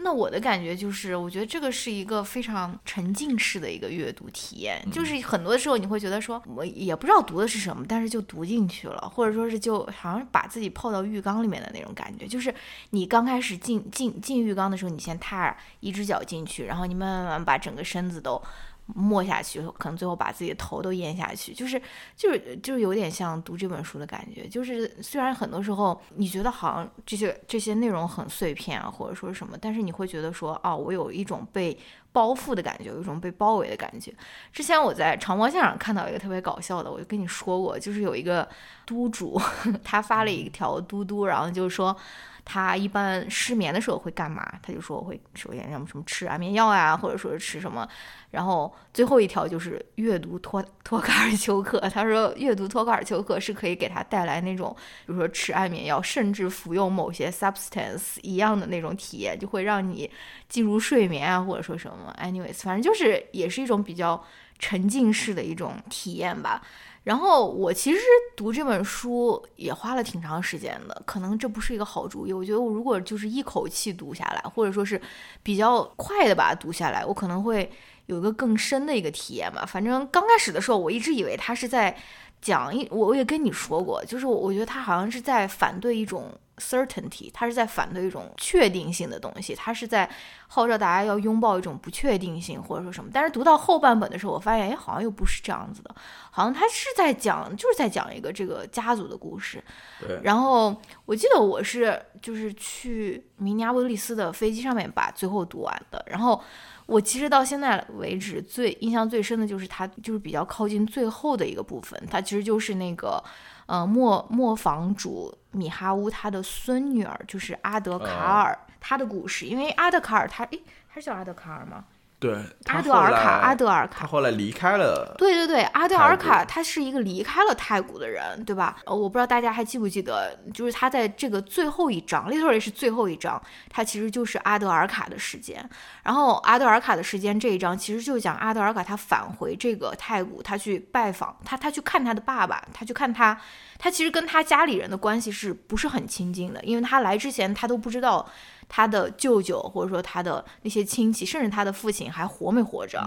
Speaker 1: 那我的感觉就是，我觉得这个是一个非常沉浸式的一个阅读体验，就是很多的时候你会觉得说，我也不知道读的是什么，但是就读进去了，或者说是就好像把自己泡到浴缸里面的那种感觉。就是你刚开始进进进浴缸的时候，你先踏一只脚进去，然后你慢慢慢把整个身子都。没下去，可能最后把自己的头都咽下去，就是就是就是有点像读这本书的感觉。就是虽然很多时候你觉得好像这些这些内容很碎片啊，或者说什么，但是你会觉得说，哦，我有一种被包覆的感觉，有一种被包围的感觉。之前我在长毛线上看到一个特别搞笑的，我就跟你说过，就是有一个督主，(laughs) 他发了一条嘟嘟，然后就是说。他一般失眠的时候会干嘛？他就说我会首先什么什么吃安眠药呀，或者说是吃什么，然后最后一条就是阅读托托卡尔丘克。他说阅读托卡尔丘克是可以给他带来那种，比如说吃安眠药，甚至服用某些 substance 一样的那种体验，就会让你进入睡眠啊，或者说什么。anyways，反正就是也是一种比较沉浸式的一种体验吧。然后我其实读这本书也花了挺长时间的，可能这不是一个好主意。我觉得我如果就是一口气读下来，或者说是比较快的把它读下来，我可能会有一个更深的一个体验吧。反正刚开始的时候，我一直以为他是在讲一，我也跟你说过，就是我觉得他好像是在反对一种。certainty，他是在反对一种确定性的东西，他是在号召大家要拥抱一种不确定性或者说什么。但是读到后半本的时候，我发现，哎，好像又不是这样子的，好像他是在讲，就是在讲一个这个家族的故事。
Speaker 2: 对。
Speaker 1: 然后我记得我是就是去明尼阿波利斯的飞机上面把最后读完的。然后我其实到现在为止最印象最深的就是他就是比较靠近最后的一个部分，它其实就是那个。呃，磨磨坊主米哈乌他的孙女儿就是阿德卡尔，他的故事。因为阿德卡尔他，诶，他是叫阿德卡尔吗？
Speaker 2: 对，
Speaker 1: 阿德尔卡，阿德尔卡，
Speaker 2: 他后来离开了。
Speaker 1: 对对对，阿德尔卡，他是一个离开了太古的人，对吧？呃，我不知道大家还记不记得，就是他在这个最后一章，literally 是最后一章，他其实就是阿德尔卡的时间。然后阿德尔卡的时间这一章，其实就讲阿德尔卡他返回这个太古，他去拜访他，他去看他的爸爸，他去看他，他其实跟他家里人的关系是不是很亲近的？因为他来之前，他都不知道。他的舅舅或者说他的那些亲戚，甚至他的父亲还活没活着？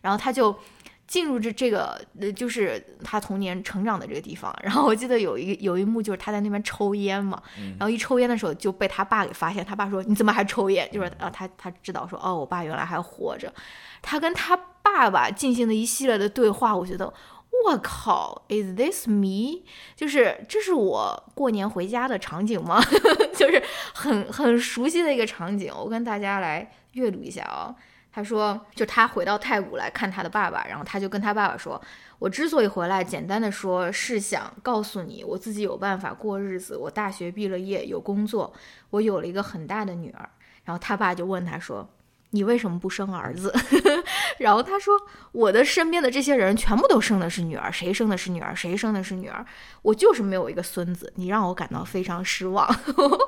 Speaker 1: 然后他就进入这这个，就是他童年成长的这个地方。然后我记得有一有一幕，就是他在那边抽烟嘛，然后一抽烟的时候就被他爸给发现。他爸说：“你怎么还抽烟？”就是啊，他他知道说：“哦，我爸原来还活着。”他跟他爸爸进行的一系列的对话，我觉得。我靠，Is this me？就是这是我过年回家的场景吗？(laughs) 就是很很熟悉的一个场景。我跟大家来阅读一下啊。他说，就他回到太古来看他的爸爸，然后他就跟他爸爸说：“我之所以回来，简单的说是想告诉你，我自己有办法过日子。我大学毕了业，有工作，我有了一个很大的女儿。”然后他爸就问他说。你为什么不生儿子？(laughs) 然后他说：“我的身边的这些人全部都生的是女儿，谁生的是女儿？谁生的是女儿？我就是没有一个孙子，你让我感到非常失望。(laughs) ”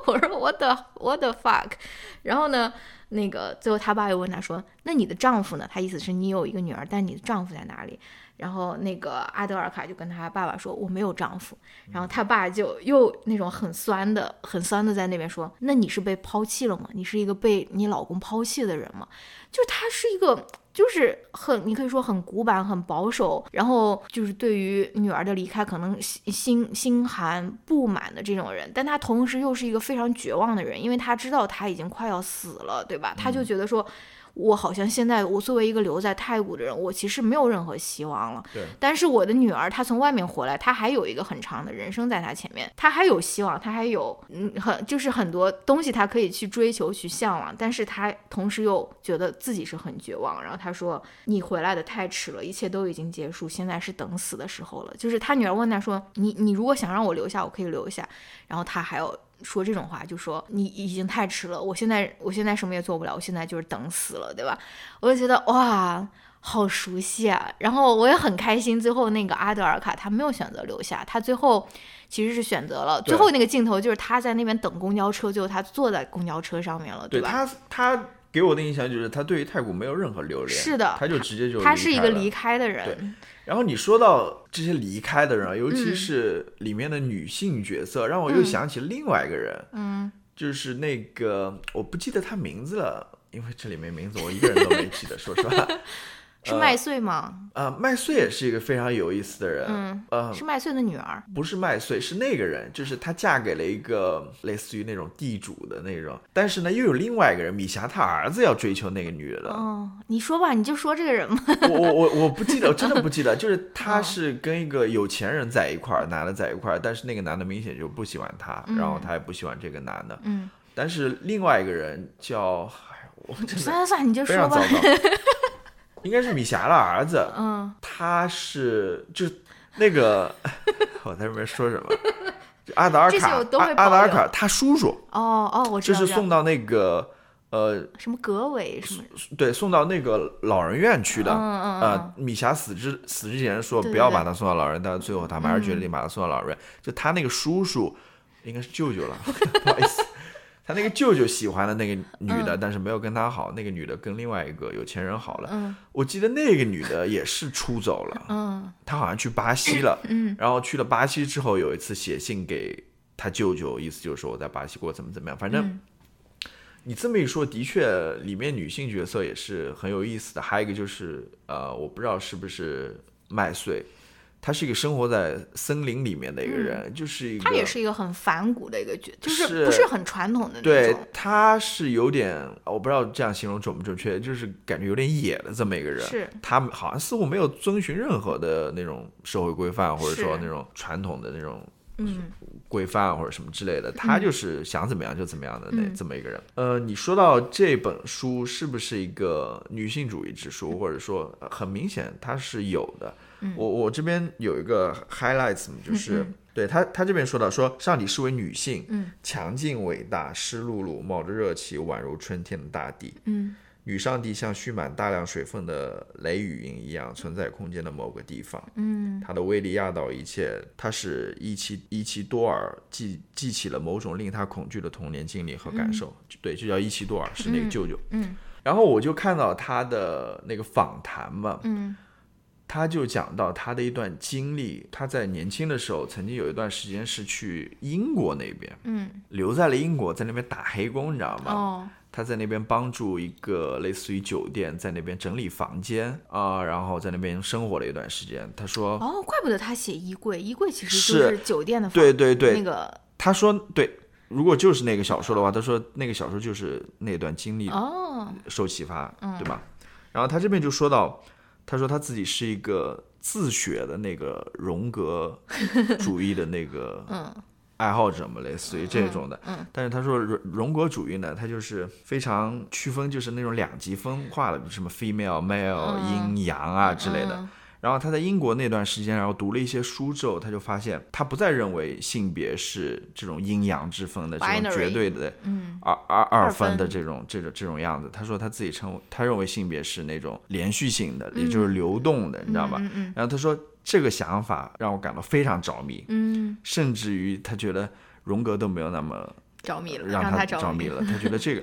Speaker 1: 我说：“：‘what the fuck。”然后呢，那个最后他爸又问他说：“那你的丈夫呢？”他意思是你有一个女儿，但你的丈夫在哪里？然后那个阿德尔卡就跟他爸爸说：“我没有丈夫。”然后他爸就又那种很酸的、很酸的在那边说：“那你是被抛弃了吗？你是一个被你老公抛弃的人吗？”就是他是一个，就是很，你可以说很古板、很保守，然后就是对于女儿的离开可能心心心寒、不满的这种人。但他同时又是一个非常绝望的人，因为他知道他已经快要死了，对吧？他就觉得说。我好像现在，我作为一个留在太古的人，我其实没有任何希望了。
Speaker 2: 对。
Speaker 1: 但是我的女儿，她从外面回来，她还有一个很长的人生在她前面，她还有希望，她还有嗯很就是很多东西她可以去追求去向往。但是她同时又觉得自己是很绝望。然后她说：“你回来的太迟了，一切都已经结束，现在是等死的时候了。”就是她女儿问她说：“你你如果想让我留下，我可以留下。”然后她还有。说这种话就说你已经太迟了，我现在我现在什么也做不了，我现在就是等死了，对吧？我就觉得哇，好熟悉啊！然后我也很开心，最后那个阿德尔卡他没有选择留下，他最后其实是选择了最后那个镜头，就是他在那边等公交车，最后他坐在公交车上面了，
Speaker 2: 对
Speaker 1: 吧？
Speaker 2: 他他给我的印象就是他对于太古没有任何留恋，
Speaker 1: 是的，
Speaker 2: 他就直接就
Speaker 1: 他是一个离开的人。
Speaker 2: 对然后你说到这些离开的人，尤其是里面的女性角色，让我又想起另外一个人，
Speaker 1: 嗯，
Speaker 2: 就是那个我不记得他名字了，因为这里面名字我一个人都没记得，说实话。(laughs)
Speaker 1: 是麦穗吗？
Speaker 2: 呃，麦穗也是一个非常有意思的人。
Speaker 1: 嗯，
Speaker 2: 呃，
Speaker 1: 是麦穗的女儿。
Speaker 2: 不是麦穗，是那个人，就是她嫁给了一个类似于那种地主的那种，但是呢，又有另外一个人，米霞她儿子要追求那个女的。
Speaker 1: 哦，你说吧，你就说这个人吧。
Speaker 2: 我我我我不记得，我真的不记得，就是 (laughs) 他是跟一个有钱人在一块儿，男的在一块儿，但是那个男的明显就不喜欢他，然后她也不喜欢这个男的。
Speaker 1: 嗯。
Speaker 2: 但是另外一个人叫，我真的
Speaker 1: 算了算了，你就说
Speaker 2: 吧。(laughs) 应该是米霞的儿子，
Speaker 1: 嗯，
Speaker 2: 他是就那个 (laughs) 我在这边说什么？阿达尔卡，阿阿德尔卡他叔叔，
Speaker 1: 哦哦，我知
Speaker 2: 道，就是送到那个呃
Speaker 1: 什么格尾什么，
Speaker 2: 对，送到那个老人院去的，
Speaker 1: 嗯嗯
Speaker 2: 呃，米霞死之死之前说不要把他送到老人，但是最后他们还是决定把他送到老人院，就他那个叔叔应该是舅舅了，(laughs) 不好意思。他那个舅舅喜欢的那个女的，但是没有跟他好。那个女的跟另外一个有钱人好了。
Speaker 1: 嗯，
Speaker 2: 我记得那个女的也是出走了。
Speaker 1: 嗯，
Speaker 2: 她好像去巴西了。
Speaker 1: 嗯，
Speaker 2: 然后去了巴西之后，有一次写信给他舅舅，意思就是说我在巴西过怎么怎么样。反正你这么一说，的确里面女性角色也是很有意思的。还有一个就是呃，我不知道是不是麦穗。他是一个生活在森林里面的一个人，就是一个
Speaker 1: 他也是一个很反骨的一个角，就
Speaker 2: 是
Speaker 1: 不是很传统的那种。
Speaker 2: 对，他是有点，我不知道这样形容准不准确，就是感觉有点野的这么一个人。
Speaker 1: 是，
Speaker 2: 他好像似乎没有遵循任何的那种社会规范，或者说那种传统的那种
Speaker 1: 嗯
Speaker 2: 规范或者什么之类的。他就是想怎么样就怎么样的那这么一个人。呃，你说到这本书是不是一个女性主义之书，或者说很明显它是有的。我我这边有一个 highlights，就是对他他这边说到说上帝是为女性，
Speaker 1: 嗯，
Speaker 2: 强劲伟大，湿漉漉，冒着热气，宛如春天的大地，
Speaker 1: 嗯，
Speaker 2: 女上帝像蓄满大量水分的雷雨云一样存在空间的某个地方，
Speaker 1: 嗯，
Speaker 2: 她的威力压倒一切，它使伊奇伊奇多尔记记起了某种令他恐惧的童年经历和感受，对，就叫伊奇多尔是那个舅舅，
Speaker 1: 嗯，
Speaker 2: 然后我就看到他的那个访谈嘛，
Speaker 1: 嗯。
Speaker 2: 他就讲到他的一段经历，他在年轻的时候曾经有一段时间是去英国那边，
Speaker 1: 嗯，
Speaker 2: 留在了英国，在那边打黑工，你知道吗？
Speaker 1: 哦，
Speaker 2: 他在那边帮助一个类似于酒店，在那边整理房间啊，然后在那边生活了一段时间。他说，
Speaker 1: 哦，怪不得他写衣柜，衣柜其实就
Speaker 2: 是
Speaker 1: 酒店的房，
Speaker 2: 对对对，
Speaker 1: 那个
Speaker 2: 他说对，如果就是那个小说的话，他说那个小说就是那段经历
Speaker 1: 哦，
Speaker 2: 受启发，嗯对吧？然后他这边就说到。他说他自己是一个自学的那个荣格主义的那个 (laughs) 爱好者嘛，类似于这种的。但是他说荣荣格主义呢，它就是非常区分，就是那种两极分化的，什么 female male 阴阳啊之类的。然后他在英国那段时间，然后读了一些书之后，他就发现他不再认为性别是这种阴阳之分的这种绝对的，嗯二二二分的这种这种这种样子。他说他自己称，他认为性别是那种连续性的，也就是流动的，你知道吧？然后他说这个想法让我感到非常着迷，
Speaker 1: 嗯，
Speaker 2: 甚至于他觉得荣格都没有那么
Speaker 1: 着迷了，
Speaker 2: 让
Speaker 1: 他
Speaker 2: 着迷了。他觉得这个。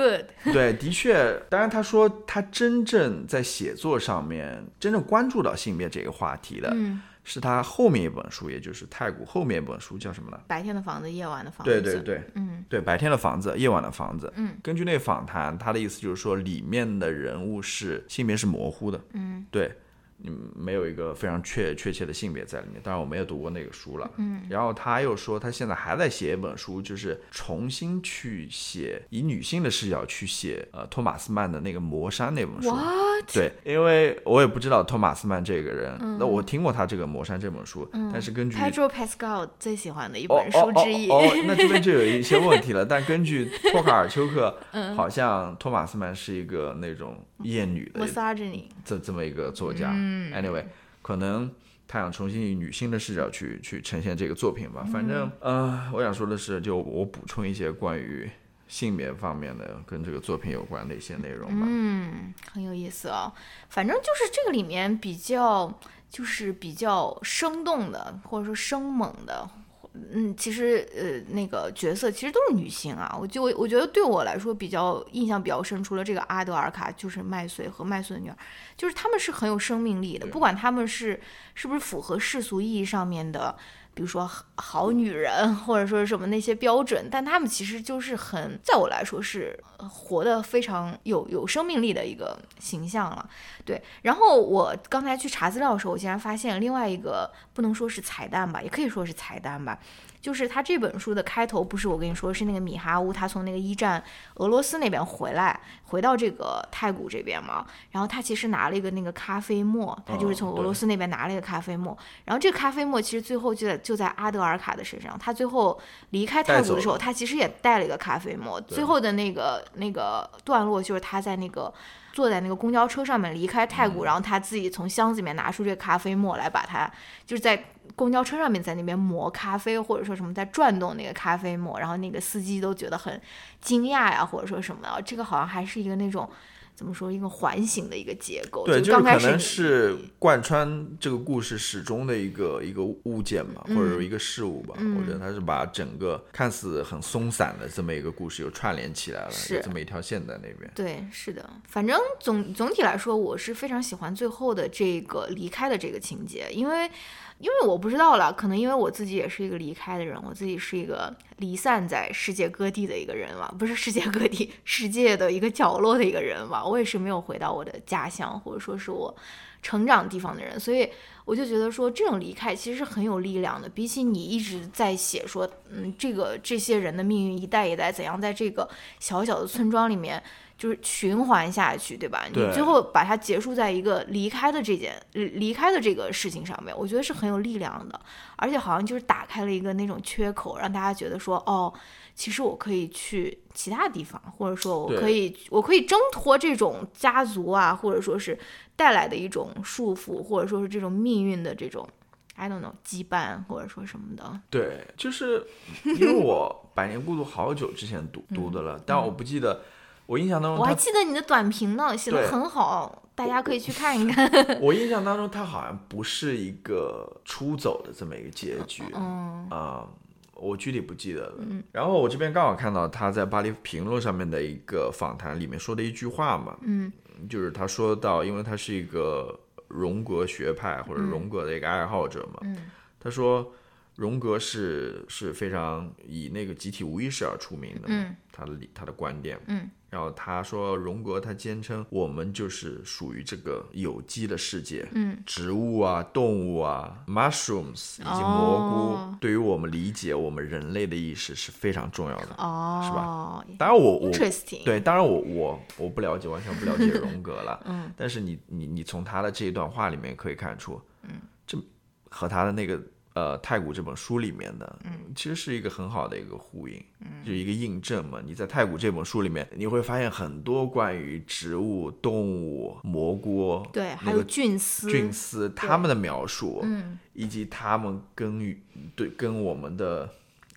Speaker 1: Good，(laughs)
Speaker 2: 对，的确，当然他说他真正在写作上面真正关注到性别这个话题的，
Speaker 1: 嗯，
Speaker 2: 是他后面一本书，也就是太古后面一本书叫什么呢？
Speaker 1: 白天的房子，夜晚的房子。
Speaker 2: 对对对，
Speaker 1: 嗯，
Speaker 2: 对，白天的房子，夜晚的房子。
Speaker 1: 嗯，
Speaker 2: 根据那个访谈，他的意思就是说，里面的人物是性别是模糊的。
Speaker 1: 嗯，
Speaker 2: 对。嗯，没有一个非常确确切的性别在里面。当然，我没有读过那个书了。
Speaker 1: 嗯，
Speaker 2: 然后他又说，他现在还在写一本书，就是重新去写以女性的视角去写呃托马斯曼的那个《魔山》那本书。
Speaker 1: What？
Speaker 2: 对，因为我也不知道托马斯曼这个人，
Speaker 1: 嗯
Speaker 2: 那我听过他这个《魔山》这本书，但是根据
Speaker 1: Pedro Pascal 最喜欢的一
Speaker 2: 哦
Speaker 1: 本书之一。
Speaker 2: 哦哦哦，(laughs) 那这边就有一些问题了。但根据托卡尔丘克，(laughs)
Speaker 1: 嗯
Speaker 2: 好像托马斯曼是一个那种厌女的。这这么一个作家。Anyway，可能他想重新以女性的视角去去呈现这个作品吧。反正，呃，我想说的是，就我补充一些关于性别方面的跟这个作品有关的一些内容吧。
Speaker 1: 嗯，很有意思哦。反正就是这个里面比较，就是比较生动的，或者说生猛的。嗯，其实呃，那个角色其实都是女性啊。我就我觉得对我来说比较印象比较深，除了这个阿德尔卡，就是麦穗和麦穗的女儿，就是她们是很有生命力的，不管她们是是不是符合世俗意义上面的。比如说好女人，或者说是什么那些标准，但他们其实就是很，在我来说是活得非常有有生命力的一个形象了。对，然后我刚才去查资料的时候，我竟然发现另外一个不能说是彩蛋吧，也可以说是彩蛋吧，就是他这本书的开头，不是我跟你说是那个米哈乌他从那个一战俄罗斯那边回来，回到这个太古这边嘛，然后他其实拿了一个那个咖啡沫，他就是从俄罗斯那边拿了一个咖啡沫，然后这个咖啡沫其实最后就在就在阿德尔卡的身上，他最后离开太古的时候，他其实也带了一个咖啡沫，最后的那个那个段落就是他在那个。坐在那个公交车上面离开太古，然后他自己从箱子里面拿出这个咖啡沫来，把它就是在公交车上面在那边磨咖啡，或者说什么在转动那个咖啡沫，然后那个司机都觉得很惊讶呀，或者说什么的。这个好像还是一个那种怎么说一个环形的一个结构，
Speaker 2: 对，
Speaker 1: 就刚开始你
Speaker 2: 是贯穿这个故事始终的一个一个物件吧，或
Speaker 1: 嗯
Speaker 2: 者说一个事物吧。我觉得它是把整个看似很松散的这么一个故事又串联起来了，
Speaker 1: 是
Speaker 2: 有这么一条线在那边。
Speaker 1: 对，是的，反正总总体来说，我是非常喜欢最后的这个离开的这个情节，因为因为我不知道了，可能因为我自己也是一个离开的人，我自己是一个离散在世界各地的一个人嘛，不是世界各地，世界的一个角落的一个人嘛，我也是没有回到我的家乡，或者说是我成长地方的人，所以我就觉得说这种离开其实是很有力量的，比起你一直在写说，嗯，这个这些人的命运一代一代怎样在这个小小的村庄里面。就是循环下去，对吧？
Speaker 2: 对
Speaker 1: 你最后把它结束在一个离开的这件离开的这个事情上面，我觉得是很有力量的，而且好像就是打开了一个那种缺口，让大家觉得说，哦，其实我可以去其他地方，或者说我可以我可以挣脱这种家族啊，或者说是带来的一种束缚，或者说是这种命运的这种 I don't know 羁绊，或者说什么的。
Speaker 2: 对，就是因为我《百年孤独》好久之前读读的了，但我不记得，我印象当
Speaker 1: 中我还，记得你的短评呢，写的很好，大家可以去看一看。
Speaker 2: 我印象当中它好像不是一个出走的这么一个结局。
Speaker 1: 嗯
Speaker 2: 啊、我具体不记得了。然后我这边刚好看到他在巴黎评论上面的一个访谈里面说的一句话嘛，
Speaker 1: 嗯。
Speaker 2: 就是他说到，因为他是一个荣格学派或者荣格的一个爱好者嘛，
Speaker 1: 嗯。
Speaker 2: 他说荣格是是非常以那个集体无意识而出名的，
Speaker 1: 嗯。
Speaker 2: 他的理他的观点，
Speaker 1: 嗯
Speaker 2: 然后他说，荣格他坚称我们就是属于这个有机的世界，
Speaker 1: 嗯，
Speaker 2: 植物啊、动物啊、mushrooms 以及蘑菇，
Speaker 1: 哦。
Speaker 2: 对于我们理解我们人类的意识是非常重要的。
Speaker 1: 哦，
Speaker 2: 是吧？当然我，我对，当然我我我不了解，完全不了解荣格了。
Speaker 1: 嗯，
Speaker 2: 但是你你你从他的这一段话里面可以看出，嗯，这和他的那个呃《太古》这本书里面的，嗯，其实是一个很好的一个呼应，嗯，就是一个印证嘛。你在《太古》这本书里面，你会发现很多关于植物、动物、蘑菇，
Speaker 1: 对，还有菌丝，
Speaker 2: 菌丝他们的描述，
Speaker 1: 嗯
Speaker 2: 以及他们跟与对跟我们的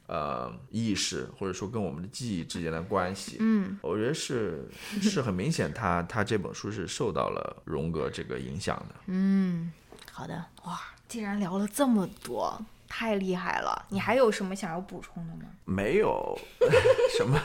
Speaker 2: 呃意识或者说跟我们的记忆之间的关系，
Speaker 1: 嗯，
Speaker 2: 我觉得是 (laughs) 是很明显他，他这本书是受到了荣格这个影响的。
Speaker 1: 嗯，好的，哇，竟然聊了这么多，太厉害了！你还有什么想要补充的吗？
Speaker 2: 没有 (laughs) 什么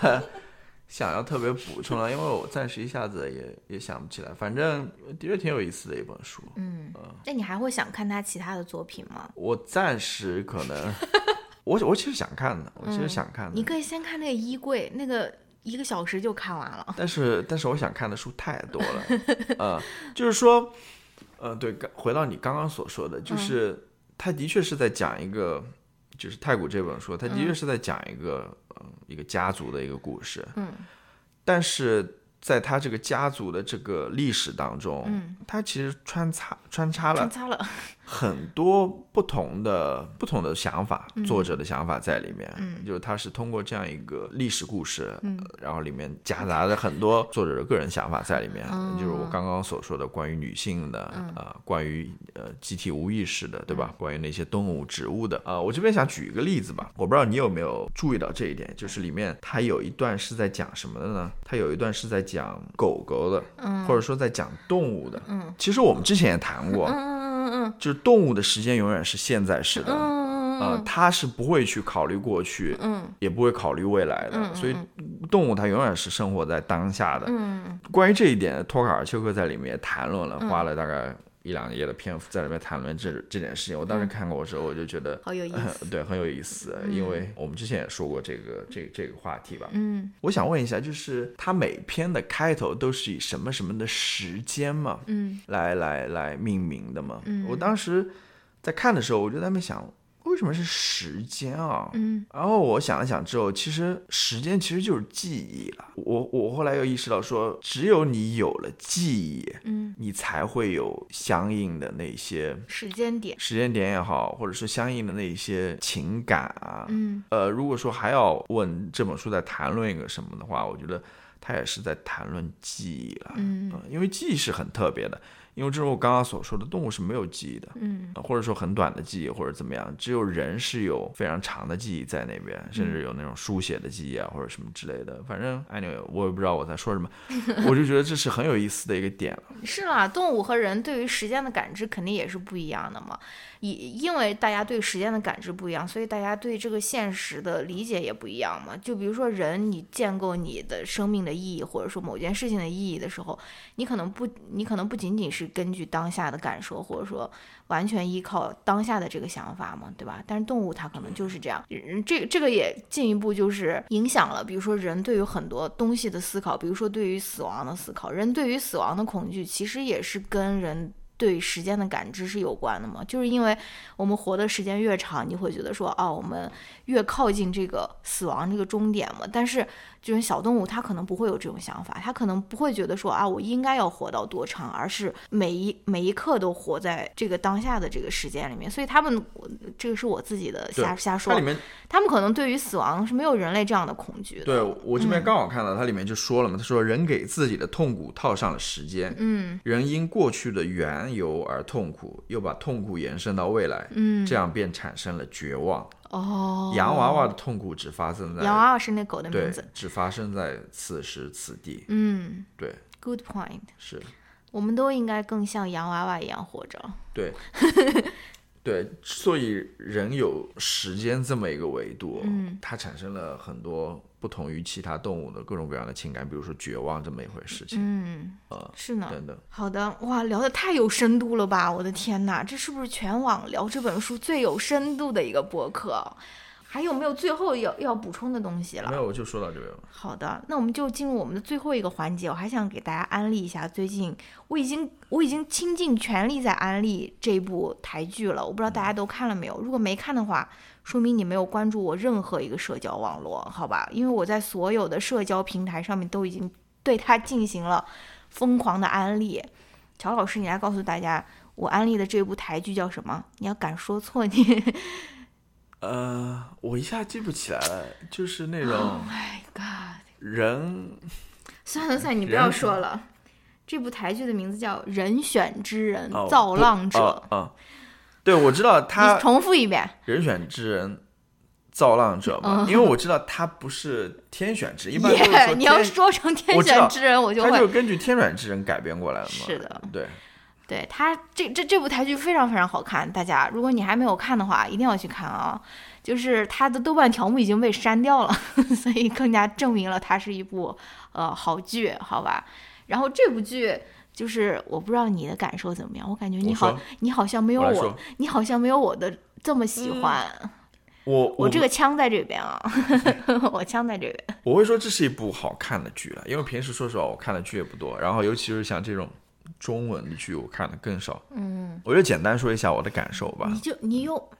Speaker 2: 想要特别补充的，因为我暂时一下子也也想不起来。反正的确挺有意思的一本书。
Speaker 1: 嗯，那你还会想看他其他的作品吗？
Speaker 2: 我暂时可能，(laughs) 我我其实想看的，我其实想看的。
Speaker 1: 你可以先看那个衣柜，那个一个小时就看完了。
Speaker 2: 但是但是我想看的书太多了，(laughs) 呃，就是说，呃，对，回到你刚刚所说的，就是他的确是在讲一个。就是太古这本书，他的确是在讲一个呃一个家族的一个故事，
Speaker 1: 嗯，
Speaker 2: 但是。在他这个家族的这个历史当中，
Speaker 1: 嗯，
Speaker 2: 他其实穿插穿插了
Speaker 1: 穿插了
Speaker 2: 很多不同的不同的想法，作者的想法在里面，
Speaker 1: 嗯，
Speaker 2: 就是他是通过这样一个历史故事，
Speaker 1: 嗯，
Speaker 2: 然后里面夹杂着很多作者的个人想法在里面，就是我刚刚所说的关于女性的，呃，关于呃集体无意识的，对吧？关于那些动物、植物的，啊，我这边想举一个例子吧，我不知道你有没有注意到这一点，就是里面它有一段是在讲什么的呢？它有一段是在讲狗狗的，或者说在讲动物的。
Speaker 1: 嗯，
Speaker 2: 其实我们之前也谈过，
Speaker 1: 嗯嗯嗯。
Speaker 2: 就是动物的时间永远是现在式的，
Speaker 1: 嗯
Speaker 2: 呃，它是不会去考虑过去，
Speaker 1: 嗯，
Speaker 2: 也不会考虑未来的，所以动物它永远是生活在当下的。
Speaker 1: 嗯，
Speaker 2: 关于这一点，托卡尔丘克在里面也谈论了，花了大概。一两页的篇幅在里面谈论这这件事情，我当时看过的时候，我就觉得
Speaker 1: 好有意思，(laughs)
Speaker 2: 对，很有意思，因为我们之前也说过这个这这个话题吧。
Speaker 1: 嗯，
Speaker 2: 我想问一下，就是它每篇的开头都是以什么什么的时间嘛，
Speaker 1: 嗯，
Speaker 2: 来来来命名的嘛？
Speaker 1: 嗯，
Speaker 2: 我当时在看的时候，我就在那想。为什么是时间啊？
Speaker 1: 嗯，
Speaker 2: 然后我想了想之后，其实时间其实就是记忆了。我我后来又意识到说，只有你有了记忆，
Speaker 1: 嗯，
Speaker 2: 你才会有相应的那些
Speaker 1: 时间点，
Speaker 2: 时间点也好，或者是相应的那些情感啊。
Speaker 1: 嗯，
Speaker 2: 呃，如果说还要问这本书在谈论一个什么的话，我觉得它也是在谈论记忆了。
Speaker 1: 嗯，
Speaker 2: 因为记忆是很特别的。因为这是我刚刚所说的，动物是没有记忆的，
Speaker 1: 嗯，
Speaker 2: 或者说很短的记忆，或者怎么样，只有人是有非常长的记忆在那边，甚至有那种书写的记忆啊，或者什么之类的。反正 anyway，我也不知道我在说什么，(laughs) 我就觉得这是很有意思的一个点了。
Speaker 1: 是啦，动物和人对于时间的感知肯定也是不一样的嘛。以因为大家对时间的感知不一样，所以大家对这个现实的理解也不一样嘛。就比如说人，你建构你的生命的意义，或者说某件事情的意义的时候，你可能不，你可能不仅仅是根据当下的感受，或者说完全依靠当下的这个想法嘛，对吧？但是动物它可能就是这样，这个这个也进一步就是影响了，比如说人对于很多东西的思考，比如说对于死亡的思考，人对于死亡的恐惧，其实也是跟人。对时间的感知是有关的嘛？就是因为我们活的时间越长，你会觉得说，哦，我们越靠近这个死亡这个终点嘛。但是这种小动物它可能不会有这种想法，它可能不会觉得说，啊，我应该要活到多长，而是每一每一刻都活在这个当下的这个时间里面。所以他们，这个是我自己的瞎瞎说。
Speaker 2: 它里面，
Speaker 1: 他们可能对于死亡是没有人类这样的恐惧的。
Speaker 2: 对我这边刚好看到它里面就说了嘛，他说人给自己的痛苦套上了时间，
Speaker 1: 嗯，
Speaker 2: 人因过去的缘。由而痛苦，又把痛苦延伸到未来，
Speaker 1: 嗯，
Speaker 2: 这样便产生了绝望。
Speaker 1: 哦，
Speaker 2: 洋娃娃的痛苦只发生在
Speaker 1: 洋娃娃是那狗的名字，
Speaker 2: 只发生在此时此地。
Speaker 1: 嗯，
Speaker 2: 对
Speaker 1: ，Good point，
Speaker 2: 是，
Speaker 1: 我们都应该更像洋娃娃一样活着。
Speaker 2: 对，(laughs) 对，所以人有时间这么一个维度，
Speaker 1: 嗯，
Speaker 2: 它产生了很多。不同于其他动物的各种各样的情感，比如说绝望这么一回事情，
Speaker 1: 嗯，
Speaker 2: 呃，
Speaker 1: 是呢，
Speaker 2: 等等。
Speaker 1: 好的，哇，聊的太有深度了吧！我的天哪，这是不是全网聊这本书最有深度的一个博客？还有没有最后要要补充的东西了？
Speaker 2: 没有，我就说到这边了。
Speaker 1: 好的，那我们就进入我们的最后一个环节。我还想给大家安利一下，最近我已经我已经倾尽全力在安利这部台剧了。我不知道大家都看了没有？如果没看的话，说明你没有关注我任何一个社交网络，好吧？因为我在所有的社交平台上面都已经对它进行了疯狂的安利。乔老师，你来告诉大家，我安利的这部台剧叫什么？你要敢说错，你。
Speaker 2: 呃，我一下记不起来了，就是那种。
Speaker 1: Oh my god！
Speaker 2: 人，(laughs)
Speaker 1: 算了算了，你不要说了。这部台剧的名字叫《人选之人造浪者》。
Speaker 2: 啊，对，我知道 (laughs) 他。
Speaker 1: 你重复一遍。
Speaker 2: 人选之人造浪者嘛，因为我知道他不是天选之，一般都是
Speaker 1: 说 (laughs) 你要说成天选之人，
Speaker 2: 我
Speaker 1: 就会。
Speaker 2: 他就根据天选之人改编过来的嘛。
Speaker 1: 是的，
Speaker 2: 对。
Speaker 1: 对他这这这部台剧非常非常好看，大家如果你还没有看的话，一定要去看啊！就是它的豆瓣条目已经被删掉了，(laughs) 所以更加证明了它是一部呃好剧，好吧？然后这部剧就是我不知道你的感受怎么样，我感觉你好，你好像没有我，你好像没有我的这么喜欢。
Speaker 2: 我
Speaker 1: 我这个枪在这边啊，(laughs) 我枪在这边。
Speaker 2: 我会说这是一部好看的剧了，因为平时说实话我看的剧也不多，然后尤其是像这种。中文的剧我看的更少，
Speaker 1: 嗯，
Speaker 2: 我就简单说一下我的感受吧。
Speaker 1: 你就你又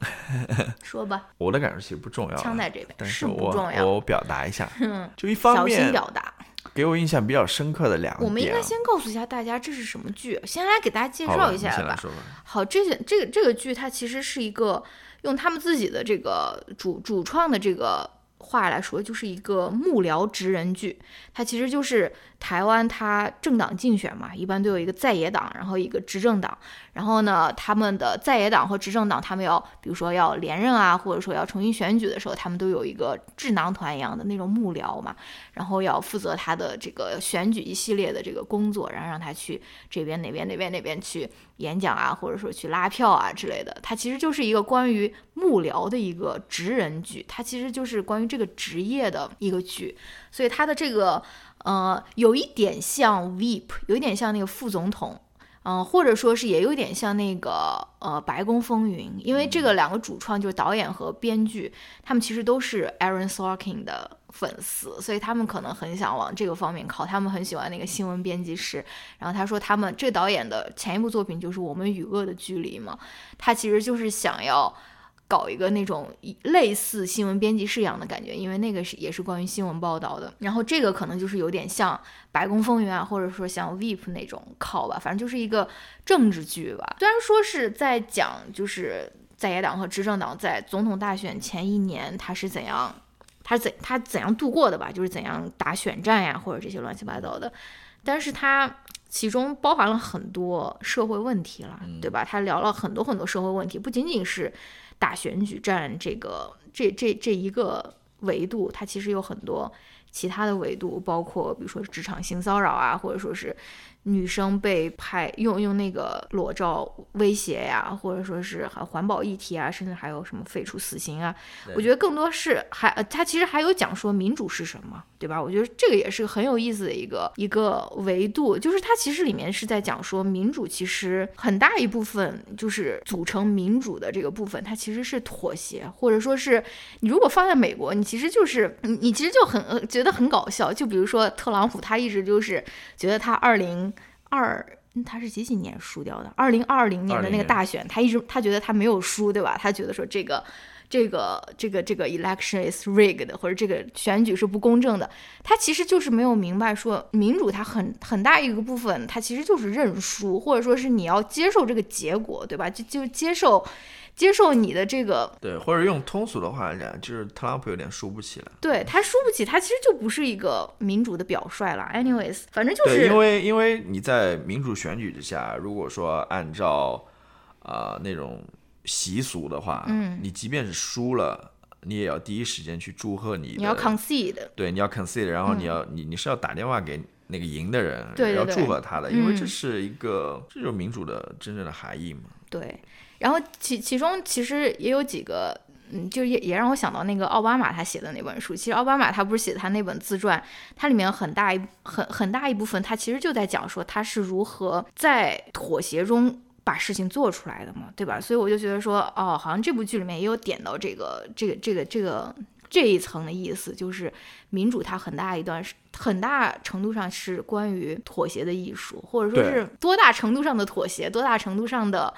Speaker 1: 说吧，(laughs)
Speaker 2: 我的感受其实不重要，
Speaker 1: 枪在这边，
Speaker 2: 但是
Speaker 1: 不重要。
Speaker 2: 我表达一下，(laughs) 嗯就一方面
Speaker 1: 小心表达。
Speaker 2: 给我印象比较深刻的两点，
Speaker 1: 我们应该先告诉一下大家这是什么剧，先来给大家介绍一下
Speaker 2: 吧。
Speaker 1: 好，这些这个这个剧它其实是一个用他们自己的这个主主创的这个。话来说，就是一个幕僚职人剧，它其实就是台湾它政党竞选嘛，一般都有一个在野党，然后一个执政党，然后呢，他们的在野党和执政党，他们要比如说要连任啊，或者说要重新选举的时候，他们都有一个智囊团一样的那种幕僚嘛，然后要负责他的这个选举一系列的这个工作，然后让他去这边那边那边那边去。演讲啊，或者说去拉票啊之类的，它其实就是一个关于幕僚的一个职人剧，它其实就是关于这个职业的一个剧，所以它的这个呃有一点像 VIP，有一点像那个副总统。嗯，或者说是也有点像那个呃《白宫风云》，因为这个两个主创就是导演和编剧，他们其实都是 Aaron Sorkin 的粉丝，所以他们可能很想往这个方面靠。他们很喜欢那个新闻编辑室。然后他说，他们这导演的前一部作品就是《我们与恶的距离》嘛，他其实就是想要。搞一个那种类似新闻编辑室一样的感觉，因为那个是也是关于新闻报道的。然后这个可能就是有点像《白宫风云》啊，或者说像《VIP》那种靠吧，反正就是一个政治剧吧。虽然说是在讲就是在野党和执政党在总统大选前一年他是怎样，他怎他怎样度过的吧，就是怎样打选战呀，或者这些乱七八糟的。但是他其中包含了很多社会问题了，对吧？他聊了很多很多社会问题，不仅仅是。打选举战这个这这这一个维度，它其实有很多其他的维度，包括比如说职场性骚扰啊，或者说是。女生被拍用用那个裸照威胁呀，或者说是还环保议题啊，甚至还有什么废除死刑啊？我觉得更多是还他其实还有讲说民主是什么，对吧？我觉得这个也是很有意思的一个一个维度，就是它其实里面是在讲说民主其实很大一部分就是组成民主的这个部分，它其实是妥协，或者说是你如果放在美国，你其实就是你你其实就很觉得很搞笑，就比如说特朗普，他一直就是觉得他二零。二，他是几几年输掉的？二零二零年的那个大选，他一直他觉得他没有输，对吧？他觉得说这个，这个，这个，这个 election is rigged，或者这个选举是不公正的。他其实就是没有明白说，民主它很很大一个部分，它其实就是认输，或者说是你要接受这个结果，对吧？就就接受。接受你的这个
Speaker 2: 对，或者用通俗的话讲，就是特朗普有点输不起了。
Speaker 1: 对他输不起，他其实就不是一个民主的表率了。Anyways，反正就是
Speaker 2: 因为因为你在民主选举之下，如果说按照啊那种习俗的话，
Speaker 1: 嗯，
Speaker 2: 你即便是输了，你也要第一时间去祝贺你。
Speaker 1: 你要 concede，
Speaker 2: 对，你要 concede，然后你要你你是要打电话给那个赢的人，
Speaker 1: 对，
Speaker 2: 要祝贺他的，因为这是一个这就是民主的真正的含义嘛。
Speaker 1: 对。然后其其中其实也有几个，嗯，就也也让我想到那个奥巴马他写的那本书。其实奥巴马他不是写他那本自传，它里面很大一很很大一部分，他其实就在讲说他是如何在妥协中把事情做出来的嘛，对吧？所以我就觉得说，哦，好像这部剧里面也有点到这个这个这个这个这一层的意思，就是民主它很大一段是很大程度上是关于妥协的艺术，或者说是多大程度上的妥协，多大程度上的。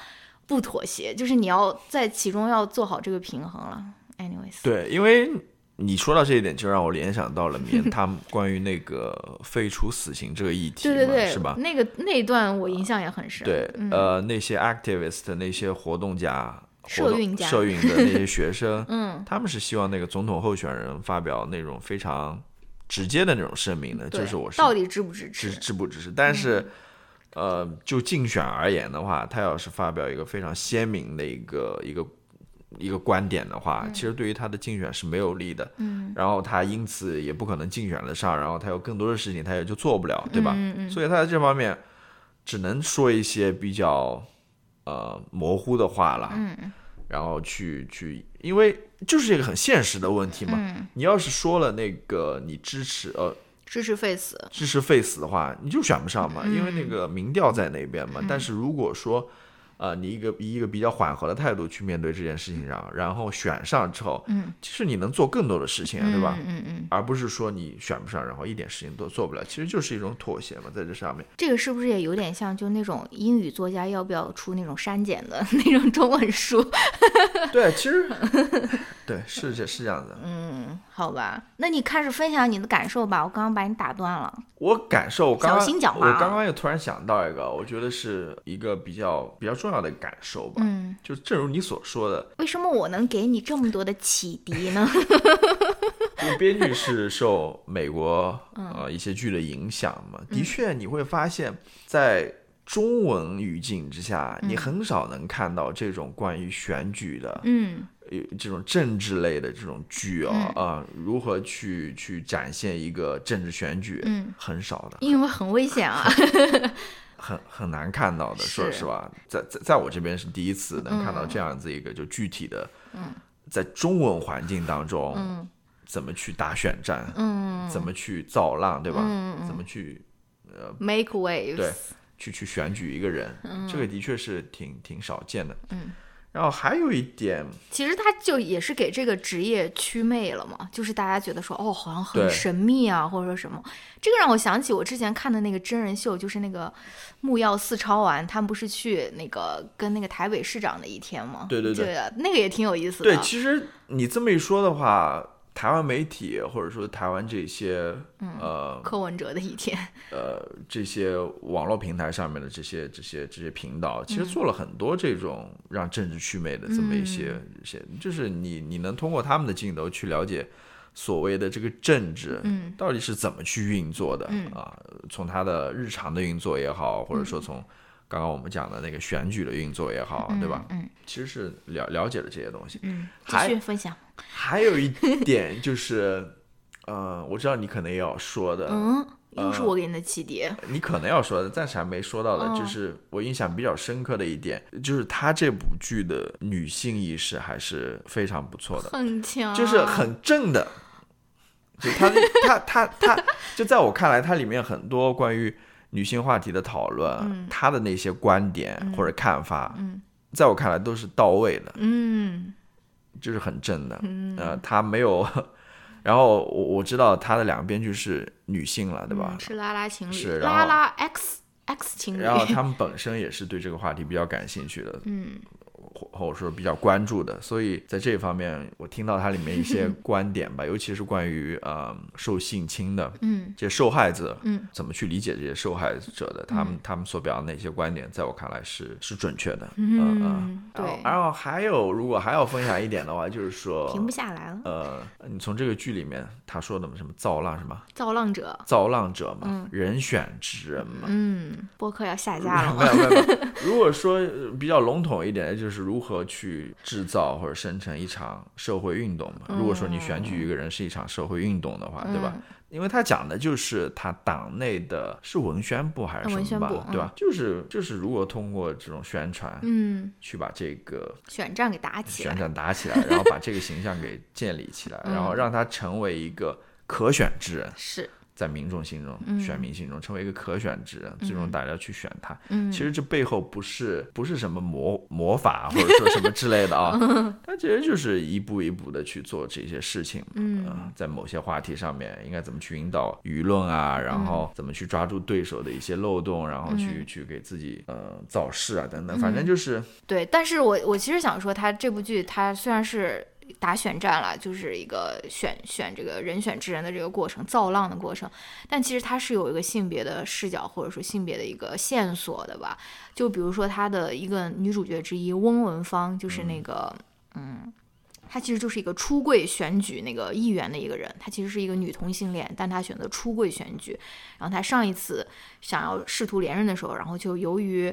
Speaker 1: 不妥协，就是你要在其中要做好这个平衡了。Anyways，
Speaker 2: 对，因为你说到这一点，就让我联想到了面 (laughs) 他们关于那个废除死刑这个议题，
Speaker 1: 对对对，
Speaker 2: 是吧？
Speaker 1: 那个那一段我印象也很深。
Speaker 2: 对，呃，那些 activist 那些活动家、
Speaker 1: 社运家、
Speaker 2: 社运的那些学生，(laughs)
Speaker 1: 嗯，
Speaker 2: 他们是希望那个总统候选人发表那种非常直接的那种声明的，就是我是
Speaker 1: 到底支不支持？
Speaker 2: 支支不支持？但是。呃，就竞选而言的话，他要是发表一个非常鲜明的一个一个一个观点的话，其实对于他的竞选是没有利的。
Speaker 1: 嗯，
Speaker 2: 然后他因此也不可能竞选得上，然后他有更多的事情他也就做不了，对吧？
Speaker 1: 嗯嗯。
Speaker 2: 所以他在这方面，只能说一些比较呃模糊的话了。嗯，然后去去，因为就是一个很现实的问题嘛。
Speaker 1: 嗯，
Speaker 2: 你要是说了那个你支持呃
Speaker 1: 支持 Face，
Speaker 2: 支持 Face 的话，你就选不上嘛，因为那个民调在那边
Speaker 1: 嗯
Speaker 2: 嘛。但是如果说呃，你一个以一个比较缓和的态度去面对这件事情上，然后选上之后，
Speaker 1: 嗯，
Speaker 2: 其实你能做更多的事情啊，对吧？
Speaker 1: 嗯嗯嗯，
Speaker 2: 而不是说你选不上，然后一点事情都做不了，其实就是一种妥协嘛，在这上面。
Speaker 1: 这个是不是也有点像就那种英语作家要不要出那种删减的 (laughs) 那种中文书？(laughs)
Speaker 2: 对，其实对是这是这样的。
Speaker 1: 嗯，好吧，那你开始分享你的感受吧，我刚刚把你打断了。
Speaker 2: 我感受，我刚刚
Speaker 1: 小心讲话啊
Speaker 2: 我刚刚又突然想到一个，我觉得是一个比较比较重要的感受吧。
Speaker 1: 嗯，
Speaker 2: 就正如你所说的，
Speaker 1: 为什么我能给你这么多的启迪呢？(laughs)
Speaker 2: 因为编剧是受美国
Speaker 1: 嗯。
Speaker 2: 呃一些剧的影响嘛，的确你会发现在中文语境之下，你很少能看到这种关于选举的，
Speaker 1: 嗯。
Speaker 2: 呃这种政治类的这种剧啊啊、如何去去展现一个政治选举，
Speaker 1: 嗯，
Speaker 2: 很少的，(laughs)
Speaker 1: 因为很危险啊。
Speaker 2: 很很难看到的，说
Speaker 1: 是。
Speaker 2: 实话，在在在我这边是第一次能看到这样子一个就具体的，在中文环境当中，
Speaker 1: 嗯。
Speaker 2: 怎么去打选战，
Speaker 1: 嗯。
Speaker 2: 怎么去造浪，对吧？怎么去呃
Speaker 1: ，make waves。
Speaker 2: 对去去选举一个人，这个的确是挺挺少见的。
Speaker 1: 嗯，
Speaker 2: 然后还有一点，
Speaker 1: 其实他就也是给这个职业祛魅了嘛，就是大家觉得说哦，好像很神秘啊，或者说什么。这个让我想起我之前看的那个真人秀，就是那个木曜四超玩，他们不是去那个跟那个台北市长的一天吗？
Speaker 2: 对对对
Speaker 1: 对，那个也挺有意思的。
Speaker 2: 对，其实你这么一说的话，台湾媒体或者说台湾这些、
Speaker 1: 嗯
Speaker 2: 呃
Speaker 1: 柯文哲的一天。
Speaker 2: 呃这些网络平台上面的这些这些这些频道，
Speaker 1: 嗯
Speaker 2: 其实做了很多这种让政治祛魅的这么一些、
Speaker 1: 嗯
Speaker 2: 一些，就是你你能通过他们的镜头去了解所谓的这个政治，
Speaker 1: 嗯
Speaker 2: 到底是怎么去运作的、
Speaker 1: 嗯
Speaker 2: 啊？从它的日常的运作也好，或者说从刚刚我们讲的那个选举的运作也好，对吧？
Speaker 1: 嗯
Speaker 2: 其实是了了解了这些东西。
Speaker 1: 嗯，继续分享。
Speaker 2: 还有一点就是，呃，我知道你可能也要说的，
Speaker 1: 嗯，又是我给你的启迪。
Speaker 2: 你可能要说的，暂时还没说到的，
Speaker 1: 哦
Speaker 2: 就是我印象比较深刻的一点，就是他这部剧的女性意识还是非常不错的，
Speaker 1: 很强，
Speaker 2: 就是很正的。就他他他他，就在我看来，它里面很多关于女性话题的讨论，她的那些观点或者看法，
Speaker 1: 嗯
Speaker 2: 在我看来都是到位的，
Speaker 1: 嗯
Speaker 2: 就是很正的。呃，她没有。(laughs) 然后我我知道她的两个编剧是女性了，对吧？
Speaker 1: 嗯是拉拉情侣，
Speaker 2: 是
Speaker 1: 拉拉 X X 情侣。
Speaker 2: 然后 (laughs) 他们本身也是对这个话题比较感兴趣的，
Speaker 1: 嗯
Speaker 2: 或或者说比较关注的，所以在这方面，我听到它里面一些 (laughs) 观点吧，尤其是关于呃受性侵的
Speaker 1: 嗯
Speaker 2: 这些受害者，
Speaker 1: 嗯，
Speaker 2: 怎么去理解这些受害者的，他们他们所表达的那些观点，在我看来是是准确的，嗯嗯。
Speaker 1: 对，
Speaker 2: 然后还有，如果还要分享一点的话，就是说，(laughs)
Speaker 1: 停不下来了。
Speaker 2: 呃，你从这个剧里面他说的什么造浪什么
Speaker 1: 造浪者，
Speaker 2: 造浪者嘛，人选之人嘛，
Speaker 1: 嗯，播客要下架 (laughs) 了
Speaker 2: 没
Speaker 1: 吗？
Speaker 2: 有没有。如果说呃比较笼统一点，就是如何去制造或者生成一场社会运动嘛。如果说你选举一个人是一场社会运动的话，对吧？因为他讲的就是他党内的是文宣部还是什么吧，对吧？就是就是如果通过这种宣传，
Speaker 1: 嗯，
Speaker 2: 去把这个
Speaker 1: 选战给打起来，
Speaker 2: 选战打起来，然后把这个形象给建立起来，(laughs) 然后让他成为一个可选之人。
Speaker 1: 是，
Speaker 2: 在民众心中、选民心中成为一个可选之人，最终大家去选他。
Speaker 1: 嗯。
Speaker 2: 其实这背后不是不是什么魔魔法或者说什么之类的啊，(laughs) 他其实就是一步一步的去做这些事情。
Speaker 1: 嗯。
Speaker 2: 呃在某些话题上面应该怎么去引导舆论啊，然后怎么去抓住对手的一些漏洞，然后去、去给自己呃造势啊等等，反正就是
Speaker 1: 对，但是我我其实想说，他这部剧他虽然是打选战了，就是一个选选这个人选之人的这个过程，造浪的过程，但其实它是有一个性别的视角或者说性别的一个线索的吧。就比如说他的一个女主角之一翁文芳，就是那个嗯。她其实就是一个出柜选举那个议员的一个人，她其实是一个女同性恋，但她选择出柜选举。然后她上一次想要试图连任的时候，然后就由于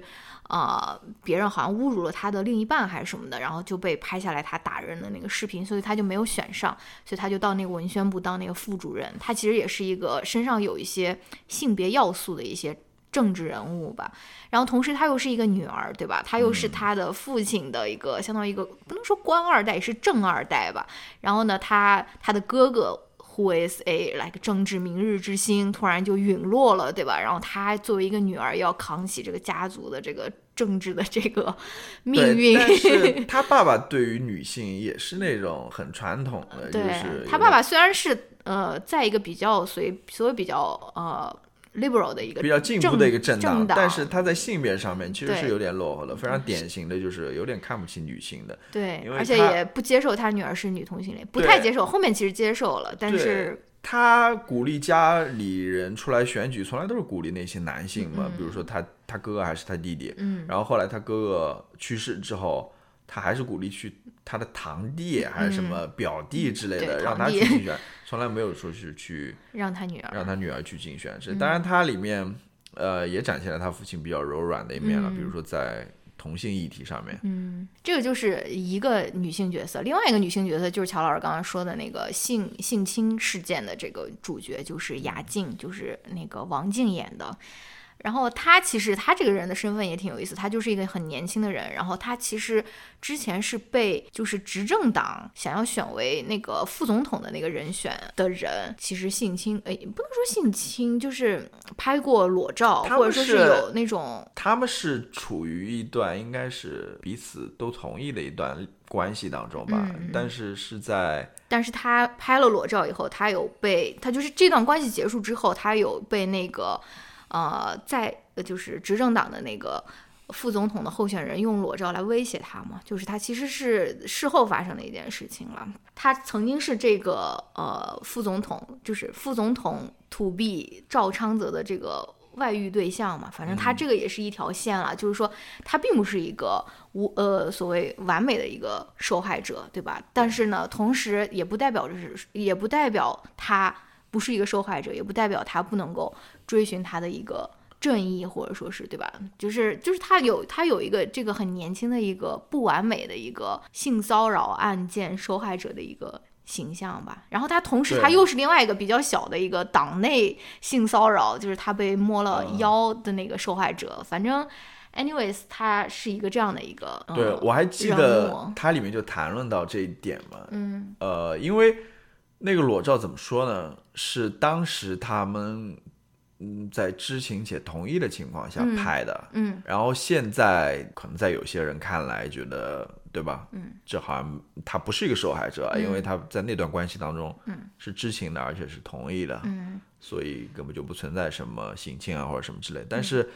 Speaker 1: 呃，别人好像侮辱了他的另一半还是什么的，然后就被拍下来他打人的那个视频，所以他就没有选上，所以他就到那个文宣部当那个副主任。他其实也是一个身上有一些性别要素的一些政治人物吧。然后同时她又是一个女儿，对吧？她又是她的父亲的一个相当于一个不能说官二代，是正二代吧。然后呢，她她的哥哥。Who is a like 政治明日之星，突然就陨落了，对吧？然后她作为一个女儿，要扛起这个家族的这个政治的这个命运。
Speaker 2: 但是 (laughs) 她爸爸对于女性也是那种很传统的，就是
Speaker 1: 她爸爸虽然是呃，在一个比较随所谓比较呃。Liberal 的一个
Speaker 2: 比较进步的一个
Speaker 1: 政
Speaker 2: 党，但是他在性别上面其实是有点落后的，非常典型的就是有点看不起女性的。
Speaker 1: 对，而且也不接受他女儿是女同性恋，不太接受。后面其实接受了，但是
Speaker 2: 他鼓励家里人出来选举，从来都是鼓励那些男性嘛，比如说他他哥哥还是他弟弟，
Speaker 1: 嗯，
Speaker 2: 然后后来他哥哥去世之后。他还是鼓励去他的堂弟还是什么表弟之类的，让他去竞选，从来没有说是去
Speaker 1: 让他女儿
Speaker 2: 让他女儿去竞选。是当然，他里面呃也展现了他父亲比较柔软的一面了，比如说在同性议题上面。
Speaker 1: 嗯，这个就是一个女性角色，另外一个女性角色就是乔老师刚刚说的那个性性侵事件的这个主角，就是雅静，就是那个王静演的。然后他其实他这个人的身份也挺有意思，他就是一个很年轻的人。然后他其实之前是被就是执政党想要选为那个副总统的那个人选的人，其实性侵，哎，不能说性侵，就是拍过裸照，或者说
Speaker 2: 是
Speaker 1: 有那种。
Speaker 2: 他们是处于一段应该是彼此都同意的一段关系当中吧，但是是在，
Speaker 1: 但是他拍了裸照以后，他有被他就是这段关系结束之后，他有被那个。呃，在就是执政党的那个副总统的候选人用裸照来威胁他嘛，就是他其实是事后发生的一件事情了。他曾经是这个呃副总统，就是副总统 to be 赵昌泽的这个外遇对象嘛。反正他这个也是一条线了，就是说他并不是一个无呃所谓完美的一个受害者，对吧？但是呢，同时也不代表着是，也不代表他。不是一个受害者，也不代表他不能够追寻他的一个正义，或者说是对吧？就是就是他有他有一个这个很年轻的一个不完美的一个性骚扰案件受害者的一个形象吧。然后他同时他又是另外一个比较小的一个党内性骚扰，就是他被摸了腰的那个受害者。反正，anyways，他是一个这样的一个。
Speaker 2: 对我还记得他里面就谈论到这一点嘛。
Speaker 1: 嗯。
Speaker 2: 呃，因为。那个裸照怎么说呢？是当时他们嗯在知情且同意的情况下拍的，
Speaker 1: 嗯，
Speaker 2: 然后现在可能在有些人看来觉得，对吧？
Speaker 1: 嗯，
Speaker 2: 这好像他不是一个受害者，因为他在那段关系当中，
Speaker 1: 嗯，
Speaker 2: 是知情的，而且是同意的，
Speaker 1: 嗯，
Speaker 2: 所以根本就不存在什么性侵啊或者什么之类，但是。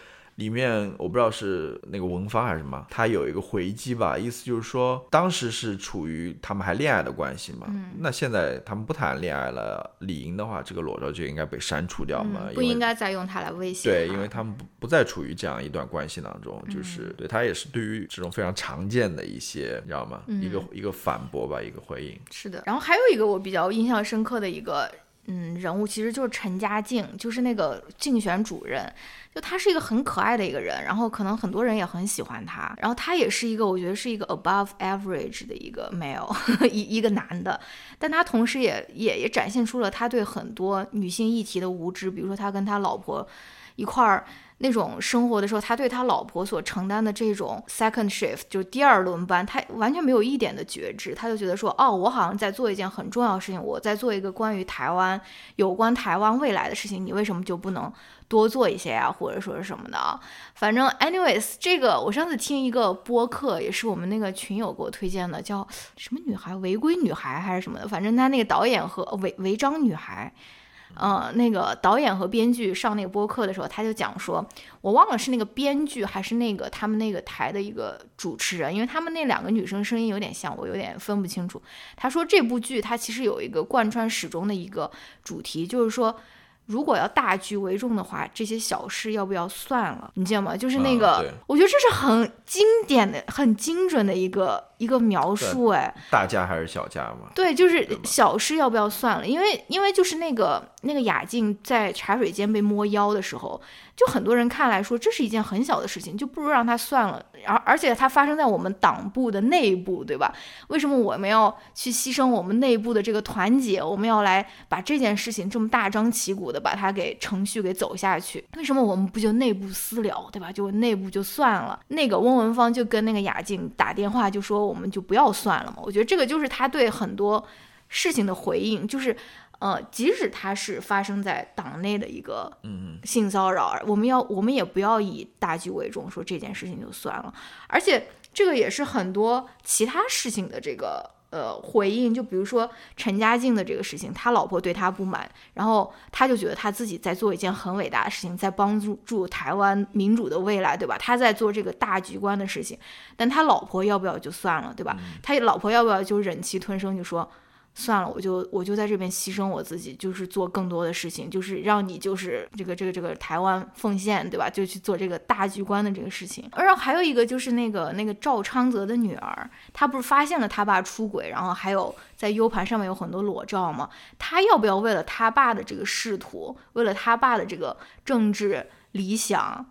Speaker 2: 里面我不知道是那个文芳还是什么，他有一个回击吧，意思就是说当时是处于他们还恋爱的关系嘛，那现在他们不谈恋爱了，理应的话这个裸照就应该被删除掉嘛，
Speaker 1: 不应该再用它来威胁。
Speaker 2: 对，因为他们不不再处于这样一段关系当中，就是对他也是对于这种非常常见的一些，你知道吗？一个一个反驳吧，一个回应。
Speaker 1: 是的，然后还有一个我比较印象深刻的一个。嗯，人物其实就是陈嘉静，就是那个竞选主任，就他是一个很可爱的一个人，然后可能很多人也很喜欢他，然后他也是一个我觉得是一个 above average 的一个 male，(laughs) 一一个男的，但他同时也也也展现出了他对很多女性议题的无知，比如说他跟他老婆一块儿。那种生活的时候，他对他老婆所承担的这种 second shift 就第二轮班，他完全没有一点的觉知，他就觉得说，哦，我好像在做一件很重要的事情，我在做一个关于台湾、有关台湾未来的事情，你为什么就不能多做一些呀，或者说是什么的？反正，anyways，这个我上次听一个播客，也是我们那个群友给我推荐的，叫什么女孩违规女孩还是什么的，反正他那个导演和违违章女孩。那个导演和编剧上那个播客的时候，他就讲说，我忘了是那个编剧还是那个他们那个台的一个主持人，因为他们那两个女生声音有点像，我有点分不清楚。他说这部剧它其实有一个贯穿始终的一个主题，就是说。如果要大局为重的话，这些小事要不要算了？你记得吗？就是那个，我觉得这是很经典的、很精准的一个一个描述。哎，
Speaker 2: 大家还是小家嘛？
Speaker 1: 对，就是小事要不要算了？因为因为就是那个那个雅静在茶水间被摸腰的时候，就很多人看来说这是一件很小的事情，就不如让他算了。而而且它发生在我们党部的内部，对吧？为什么我们要去牺牲我们内部的这个团结？我们要来把这件事情这么大张旗鼓的把它给程序给走下去？为什么我们不就内部私了，对吧？就内部就算了。那个翁文芳就跟那个雅静打电话就说我们就不要算了嘛。我觉得这个就是他对很多事情的回应，就是。呃，即使他是发生在党内的一个性骚扰，我们要我们也不要以大局为重，说这件事情就算了。而且这个也是很多其他事情的这个呃回应，就比如说陈嘉静的这个事情，他老婆对他不满，然后他就觉得他自己在做一件很伟大的事情，在帮助助台湾民主的未来，对吧？他在做这个大局观的事情，但他老婆要不要就算了，对吧？他老婆要不要就忍气吞声，就说。算了，我就我就在这边牺牲我自己，就是做更多的事情，就是让你就是这个这个这个台湾奉献，对吧？就去做这个大局观的这个事情。然后还有一个就是那个那个赵昌泽的女儿，她不是发现了他爸出轨，然后还有在 U 盘上面有很多裸照吗？她要不要为了他爸的这个仕途，为了他爸的这个政治理想？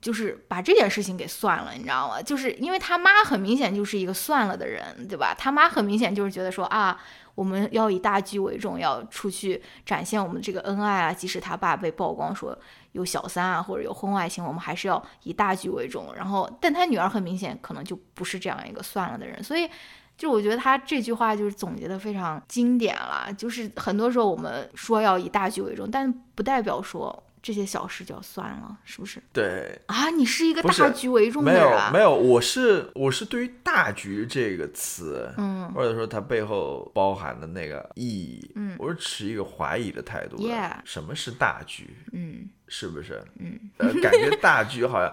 Speaker 1: 就是把这件事情给算了，你知道吗？就是因为他妈很明显就是一个算了的人，对吧？他妈很明显就是觉得说啊，我们要以大局为重，要出去展现我们这个恩爱啊。即使他爸被曝光说有小三啊，或者有婚外情，我们还是要以大局为重。然后，但他女儿很明显可能就不是这样一个算了的人，所以就我觉得他这句话就是总结的非常经典了。就是很多时候我们说要以大局为重，但不代表说。这些小事就要算了，是不是？
Speaker 2: 对
Speaker 1: 啊，你是一个大局为重的
Speaker 2: 人。没有没有，我是我是对于“大局”这个词，
Speaker 1: 嗯，
Speaker 2: 或者说它背后包含的那个意义，嗯，我是持一个怀疑的态度。
Speaker 1: Yeah，
Speaker 2: 什么是大局？
Speaker 1: 嗯，
Speaker 2: 是不是？
Speaker 1: 嗯，
Speaker 2: 呃，感觉大局好像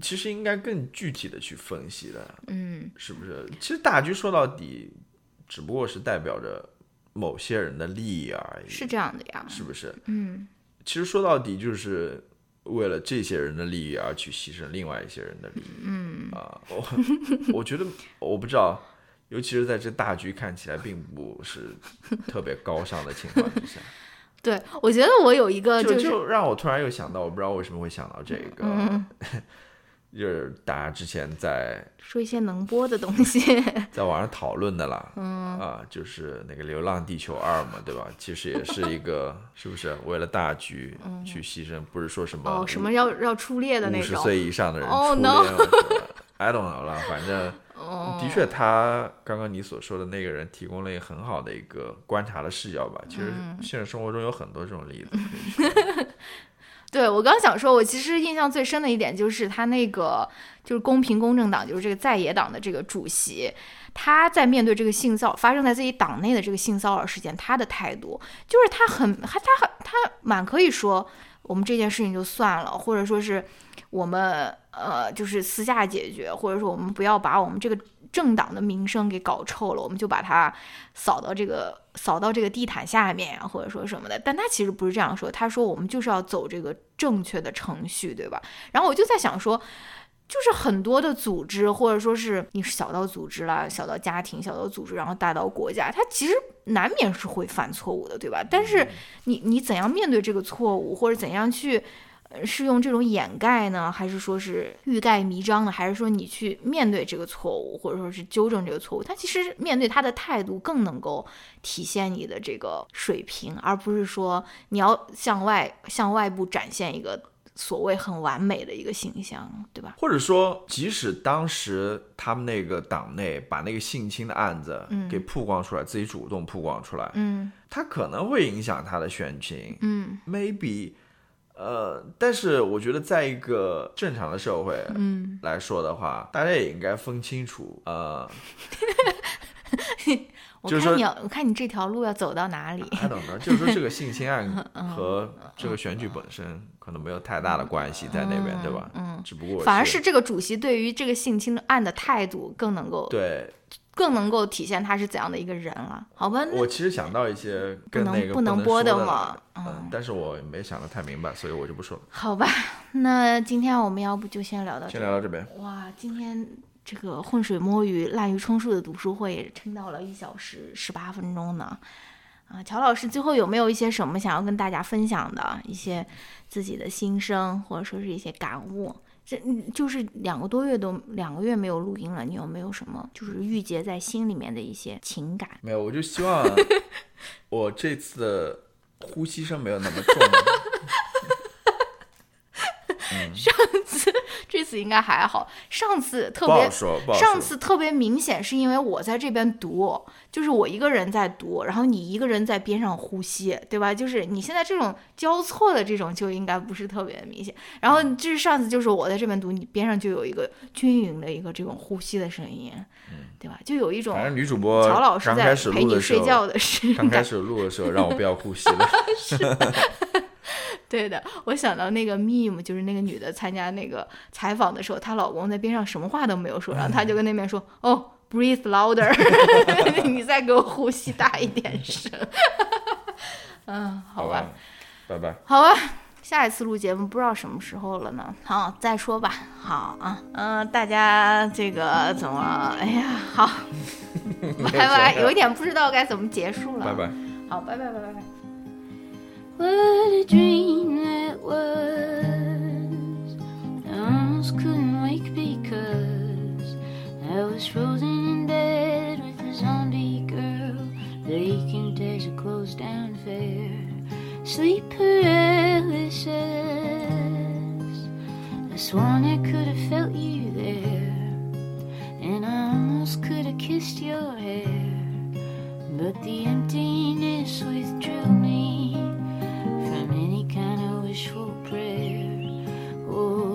Speaker 2: 其实应该更具体的去分析的。
Speaker 1: 嗯，
Speaker 2: 是不是？其实大局说到底，只不过是代表着某些人的利益而已。
Speaker 1: 是这样的呀，
Speaker 2: 是不是？
Speaker 1: 嗯。
Speaker 2: 其实说到底，就是为了这些人的利益而去牺牲另外一些人的利益。
Speaker 1: 嗯
Speaker 2: 啊，我我觉得我不知道，尤其是在这大局看起来并不是特别高尚的情况之下。(laughs)
Speaker 1: 对，我觉得我有一个，
Speaker 2: 就就让我突然又想到，我不知道为什么会想到这个。(laughs) 就是大家之前在
Speaker 1: 说一些能播的东西，(laughs)
Speaker 2: 在网上讨论的啦，(laughs)
Speaker 1: 嗯
Speaker 2: 啊，就是那个《流浪地球二》嘛，对吧？其实也是一个，是不是为了大局去牺牲？不是说什么
Speaker 1: 哦，什么要要出列的那
Speaker 2: 种，五十岁以上的人
Speaker 1: 出
Speaker 2: 列，I don't know 了，反正的确，他刚刚你所说的那个人提供了一个很好的一个观察的视角吧。其实现实生活中有很多这种例子。(laughs)
Speaker 1: 对我刚想说，我其实印象最深的一点就是他那个就是公平公正党，就是这个在野党的这个主席，他在面对这个性骚发生在自己党内的这个性骚扰事件，他的态度就是他很他他很他蛮可以说我们这件事情就算了，或者说是我们呃就是私下解决，或者说我们不要把我们这个。政党的名声给搞臭了，我们就把它扫到这个扫到这个地毯下面啊，或者说什么的。但他其实不是这样说，他说我们就是要走这个正确的程序，对吧？然后我就在想说，就是很多的组织，或者说是你小到组织啦，小到家庭，小到组织，然后大到国家，它其实难免是会犯错误的，对吧？但是你你怎样面对这个错误，或者怎样去？是用这种掩盖呢，还是说是欲盖弥彰呢？还是说你去面对这个错误，或者说是纠正这个错误？他其实面对他的态度更能够体现你的这个水平，而不是说你要向外向外部展现一个所谓很完美的一个形象，对吧？
Speaker 2: 或者说，即使当时他们那个党内把那个性侵的案子给曝光出来，自己主动曝光出来，
Speaker 1: 嗯，
Speaker 2: 他可能会影响他的选情，
Speaker 1: 嗯
Speaker 2: ，maybe。呃，但是我觉得，在一个正常的社会，
Speaker 1: 嗯，
Speaker 2: 来说的话，大家也应该分清楚，呃，(laughs)
Speaker 1: 我看你要，我看你这条路要走到哪里？
Speaker 2: 还等着，就是说这个性侵案 (laughs) 和这个选举本身可能没有太大的关系在那边，对吧？
Speaker 1: 嗯，
Speaker 2: 只不过
Speaker 1: 反而是这个主席对于这个性侵案的态度更能够
Speaker 2: 对。
Speaker 1: 更能够体现他是怎样的一个人了，好吧？
Speaker 2: 我其实想到一些跟那个
Speaker 1: 不
Speaker 2: 能
Speaker 1: 播
Speaker 2: 的
Speaker 1: 嘛，
Speaker 2: 嗯，但是我没想得太明白，所以我就不说了。
Speaker 1: 好吧，(laughs) 那今天我们要不就先聊到
Speaker 2: 先聊到这边。
Speaker 1: 哇，今天这个浑水摸鱼、滥竽充数的读书会撑到了一小时十八分钟呢。啊，乔老师最后有没有一些什么想要跟大家分享的一些自己的心声，或者说是一些感悟？这就是两个多月都两个月没有录音了，你有没有什么就是郁结在心里面的一些情感？
Speaker 2: 没有，我就希望 (laughs) 我这次的呼吸声没有那么重。(laughs)
Speaker 1: 上次这次应该还好，上次特别上次特别明显，是因为我在这边读，就是我一个人在读，然后你一个人在边上呼吸，对吧？就是你现在这种交错的这种就应该不是特别明显。然后就是上次就是我在这边读，你边上就有一个均匀的一个这种呼吸的声音，对吧？就有一种
Speaker 2: 反正女主播
Speaker 1: 乔老师在陪你睡觉
Speaker 2: 的
Speaker 1: 时候，
Speaker 2: 刚开始录的时候让我不要呼吸了。(laughs)
Speaker 1: 对的，我想到那个 meme，就是那个女的参加那个采访的时候，她老公在边上什么话都没有说，然后她就跟那边说：“哦，breathe louder，(laughs) (laughs) 你再给我呼吸大一点声。(laughs) ”嗯，好吧，
Speaker 2: 拜拜。
Speaker 1: 好吧，下一次录节目不知道什么时候了呢？好，再说吧。好啊，嗯，大家这个怎么？哎呀，好，拜拜。有一点不知道该怎么结束了。
Speaker 2: 拜拜。
Speaker 1: 好，拜拜，拜拜，拜。
Speaker 3: What a dream that was. I almost couldn't wake because I was frozen in bed with a zombie girl. The aching days a closed down fair. Sleep paralysis. I sworn I could have felt you there. And I almost could have kissed your hair. But the emptiness withdrew me kind of wishful prayer. Oh,